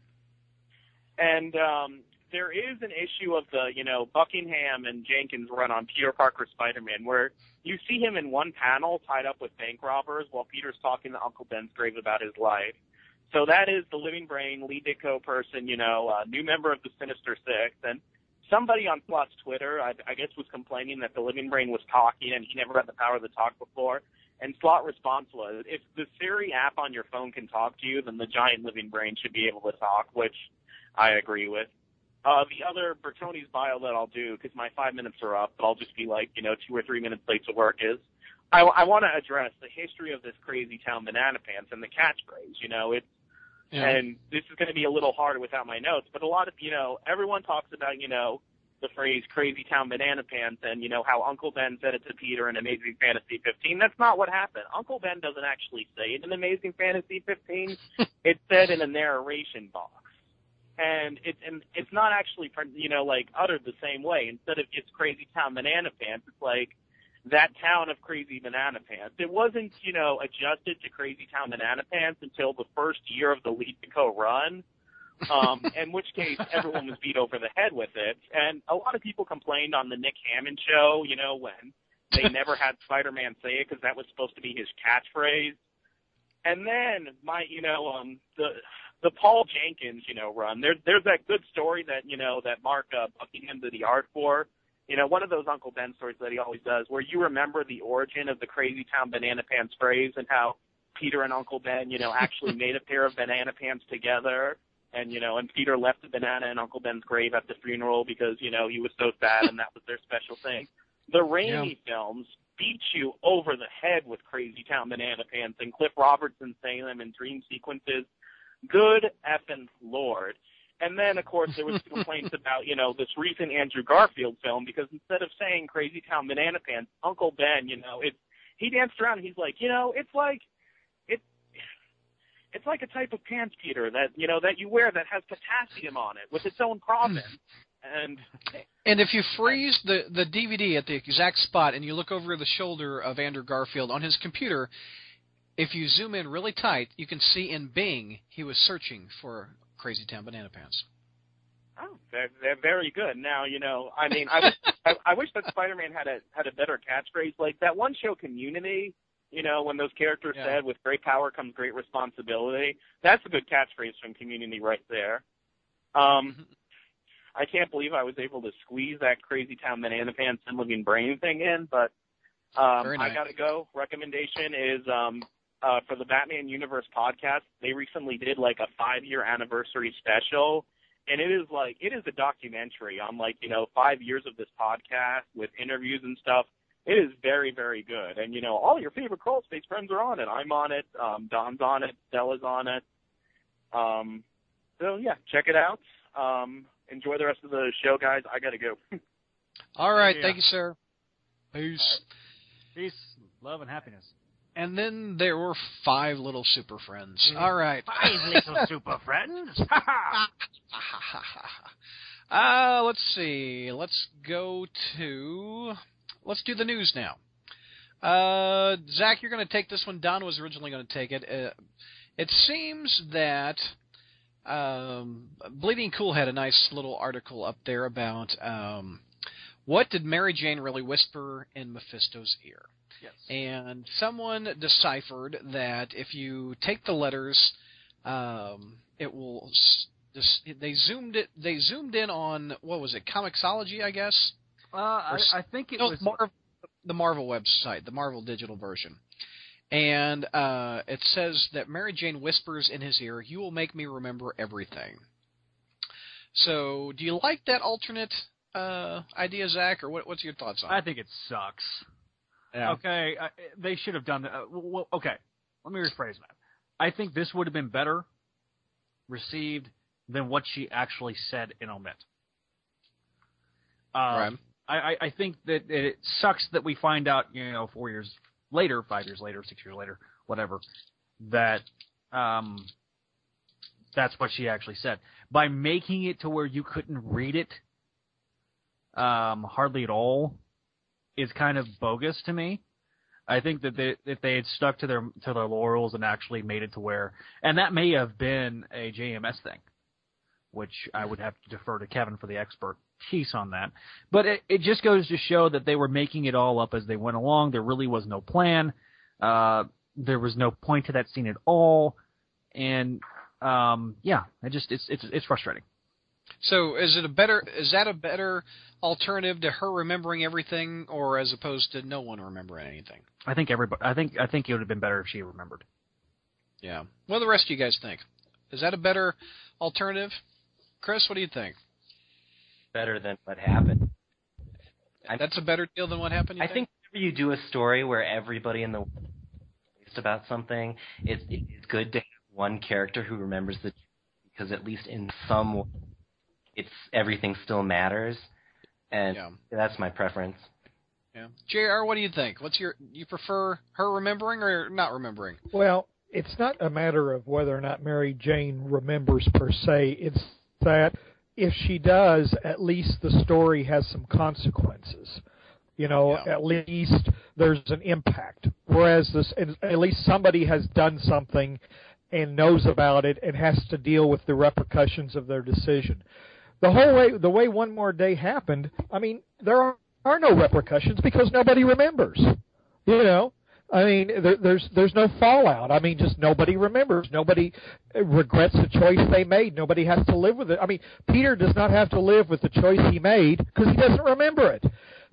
And um, there is an issue of the, you know, Buckingham and Jenkins run on Peter Parker Spider-Man where you see him in one panel tied up with bank robbers while Peter's talking to Uncle Ben's grave about his life. So that is the Living Brain, Lee Ditko person, you know, uh, new member of the Sinister Six. And somebody on Slott's Twitter, I, I guess, was complaining that the Living Brain was talking and he never had the power to talk before. And Slot response was, if the Siri app on your phone can talk to you, then the giant Living Brain should be able to talk, which I agree with. Uh, the other Bertoni's bio that I'll do, because my five minutes are up, but I'll just be like, you know, two or three minutes late to work is, I, I want to address the history of this crazy town banana pants and the catchphrase. You know, it's Yeah. and this is going to be a little hard without my notes, but a lot of you know, everyone talks about you know the phrase "crazy town banana pants" and you know how Uncle Ben said it to Peter in Amazing Fantasy 15. That's not what happened. Uncle Ben doesn't actually say it in Amazing Fantasy 15. it's said in a narration box. And it's and it's not actually you know like uttered the same way. Instead of it's crazy town banana pants, it's like that town of Crazy Banana Pants. It wasn't, you know, adjusted to Crazy Town Banana Pants until the first year of the Lee Ditko run. um, in which case everyone was beat over the head with it. And a lot of people complained on the Nick Hammond show, you know, when they never had Spider-Man say it because that was supposed to be his catchphrase. And then my, you know, um, the the Paul Jenkins, you know, run. There's there's that good story that you know that Mark uh, Buckingham did the art for you know, one of those Uncle Ben stories that he always does, where you remember the origin of the Crazy Town Banana Pants phrase and how Peter and Uncle Ben, you know, actually made a pair of banana pants together. And, you know, and Peter left the banana in Uncle Ben's grave at the funeral because, you know, he was so sad and that was their special thing. The Raimi films beat you over the head with Crazy Town Banana Pants and Cliff Robertson saying them in dream sequences. Good effing lord. And then, of course, there was complaints about, you know, this recent Andrew Garfield film because instead of saying Crazy Town Banana Pants, Uncle Ben, you know, it's he danced around. And he's like, you know, it's like it, it's like a type of pants, Peter, that you know that you wear that has potassium on it with its own province. And And if you freeze the, the DVD at the exact spot and you look over the shoulder of Andrew Garfield on his computer, if you zoom in really tight, you can see in Bing he was searching for Crazy Town Banana Pants. Oh, they're they're very good. Now, you know, I mean, I wish I, I wish that Spider-Man had a had a better catchphrase like that one show Community. You know, when those characters Yeah. said, "With great power comes great responsibility." That's a good catchphrase from Community right there. Um, I can't believe I was able to squeeze that Crazy Town Banana Pants and Living Brain thing in, but um, Very I gotta go. Recommendation is um, uh, for the Batman Universe podcast. They recently did like a five-year anniversary special and it is like it is a documentary on like you know five years of this podcast with interviews and stuff. It is very very good, and you know all your favorite crawl space friends are on it. I'm on it. Um, Don's on it. Stella's on it. Um, so yeah, check it out. Um, enjoy the rest of the show, guys. I gotta go. All right, Yeah. thank you, sir. Peace. Peace, love, and happiness. And then there were five little super friends. All right. Five little super friends. uh, let's see. Let's go to. Let's do the news now. Uh, Zach, you're going to take this one. Don was originally going to take it. Uh, it seems that um, Bleeding Cool had a nice little article up there about um, what did Mary Jane really whisper in Mephisto's ear. yes. and someone deciphered that if you take the letters, um, it will. they zoomed it. They zoomed in on what was it? Comixology, I guess. Uh, I, I think it No, was. Marvel, the Marvel website, the Marvel digital version. And uh, it says that Mary Jane whispers in his ear, "You will make me remember everything." So, do you like that alternate uh, idea, Zach, or what, what's your thoughts on it? I think it sucks. Yeah. Okay, uh, they should have done that. Uh, well, okay, let me rephrase that. I think this would have been better received than what she actually said in Omit. Um, Right. I, I, I think that it sucks that we find out, you know, four years later, five years later, six years later, whatever, that um, that's what she actually said. By making it to where you couldn't read it um, hardly at all is kind of bogus to me. I think that they, if they had stuck to their to their laurels and actually made it to where, and that may have been a JMS thing, which I would have to defer to Kevin for the expert piece on that. But it, it just goes to show that they were making it all up as they went along. There really was no plan. Uh, there was no point to that scene at all, and um, yeah, it just it's it's it's frustrating. So is it a better is that a better alternative to her remembering everything or as opposed to no one remembering anything? I think everybody. I think I think it would have been better if she remembered. Yeah. What do the rest of you guys think? Is that a better alternative? Chris, what do you think? Better than what happened. I- That's a better deal than what happened. You I think whenever you do a story where everybody in the world is about something, it's it's good to have one character who remembers the because at least in some way, it's everything still matters, and Yeah. that's my preference. Yeah. Jr. What do you think? What's your you prefer her remembering or not remembering? Well, it's not a matter of whether or not Mary Jane remembers per se. It's that if she does, at least the story has some consequences. You know, Yeah. at least there's an impact. Whereas this, at least somebody has done something and knows about it and has to deal with the repercussions of their decision. The whole way, the way One More Day happened, I mean, there are, are no repercussions because nobody remembers. You know, I mean, there, there's there's no fallout. I mean, just nobody remembers. Nobody regrets the choice they made. Nobody has to live with it. I mean, Peter does not have to live with the choice he made because he doesn't remember it.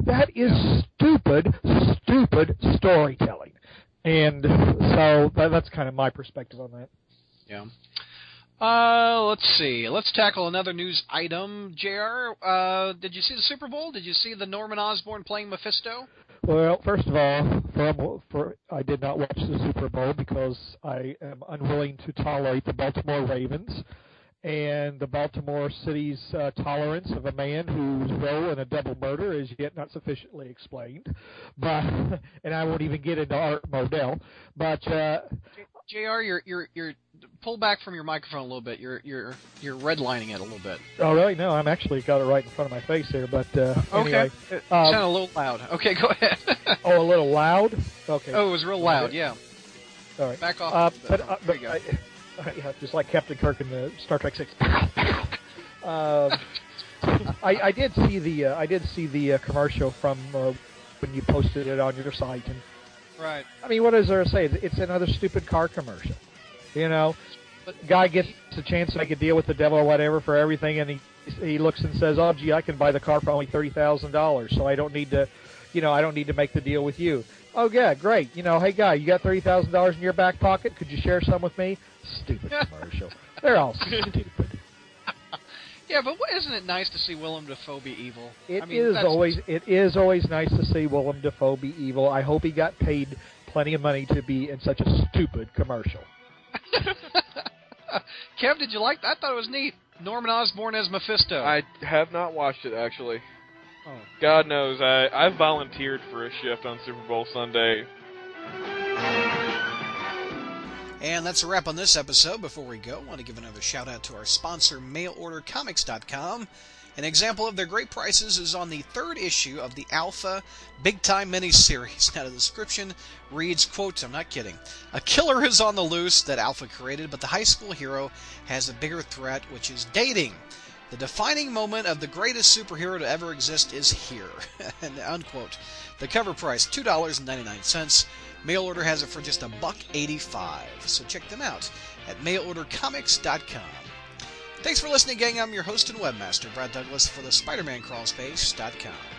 That is stupid, stupid storytelling. And so that, that's kind of my perspective on that. Yeah. Uh, let's see. Let's tackle another news item. Jr. Uh, did you see the Super Bowl? Did you see the Norman Osborn playing Mephisto? Well, first of all, for, for I did not watch the Super Bowl because I am unwilling to tolerate the Baltimore Ravens and the Baltimore City's uh, tolerance of a man whose role in a double murder is yet not sufficiently explained. But and I won't even get into Art Modell. But uh, Jr. You're you're you're pull back from your microphone a little bit. You're you're you're redlining it a little bit. Oh really? No, I'm actually got it right in front of my face here. But uh, okay, anyway, it um, sounded a little loud. Okay, go ahead. oh, a little loud. Okay. Oh, it was real loud. Yeah. All right. Back off. Uh, but uh, there you but go. I, yeah, just like Captain Kirk in the Star Trek Six. um, I, I did see the uh, I did see the uh, commercial from uh, when you posted it on your site, and right. I mean, what is there to say? It's another stupid car commercial. You know, But guy gets a chance to make a deal with the devil or whatever for everything, and he he looks and says, "Oh, gee, I can buy the car for only thirty thousand dollars, so I don't need to, you know, I don't need to make the deal with you." Oh yeah, great. You know, hey guy, you got thirty thousand dollars in your back pocket? Could you share some with me? Stupid commercial. They're all stupid. Yeah, but isn't it nice to see Willem Dafoe be evil? It I mean, is always it is always nice to see Willem Dafoe be evil. I hope he got paid plenty of money to be in such a stupid commercial. Kev, did you like that? I thought it was neat. Norman Osborn as Mephisto. I have not watched it actually. Oh. God knows, I I volunteered for a shift on Super Bowl Sunday. And that's a wrap on this episode. Before we go, I want to give another shout out to our sponsor, MailOrderComics.com. An example of their great prices is on the third issue of the Alpha Big Time miniseries. Now, the description reads, quote, I'm not kidding. A killer is on the loose that Alpha created, but the high school hero has a bigger threat, which is dating. The defining moment of the greatest superhero to ever exist is here. and unquote. The cover price, $2.99. Mail order has it for just a buck 85. So check them out at mailordercomics.com. Thanks for listening, gang. I'm your host and webmaster, Brad Douglas, for the SpiderManCrawlspace.com.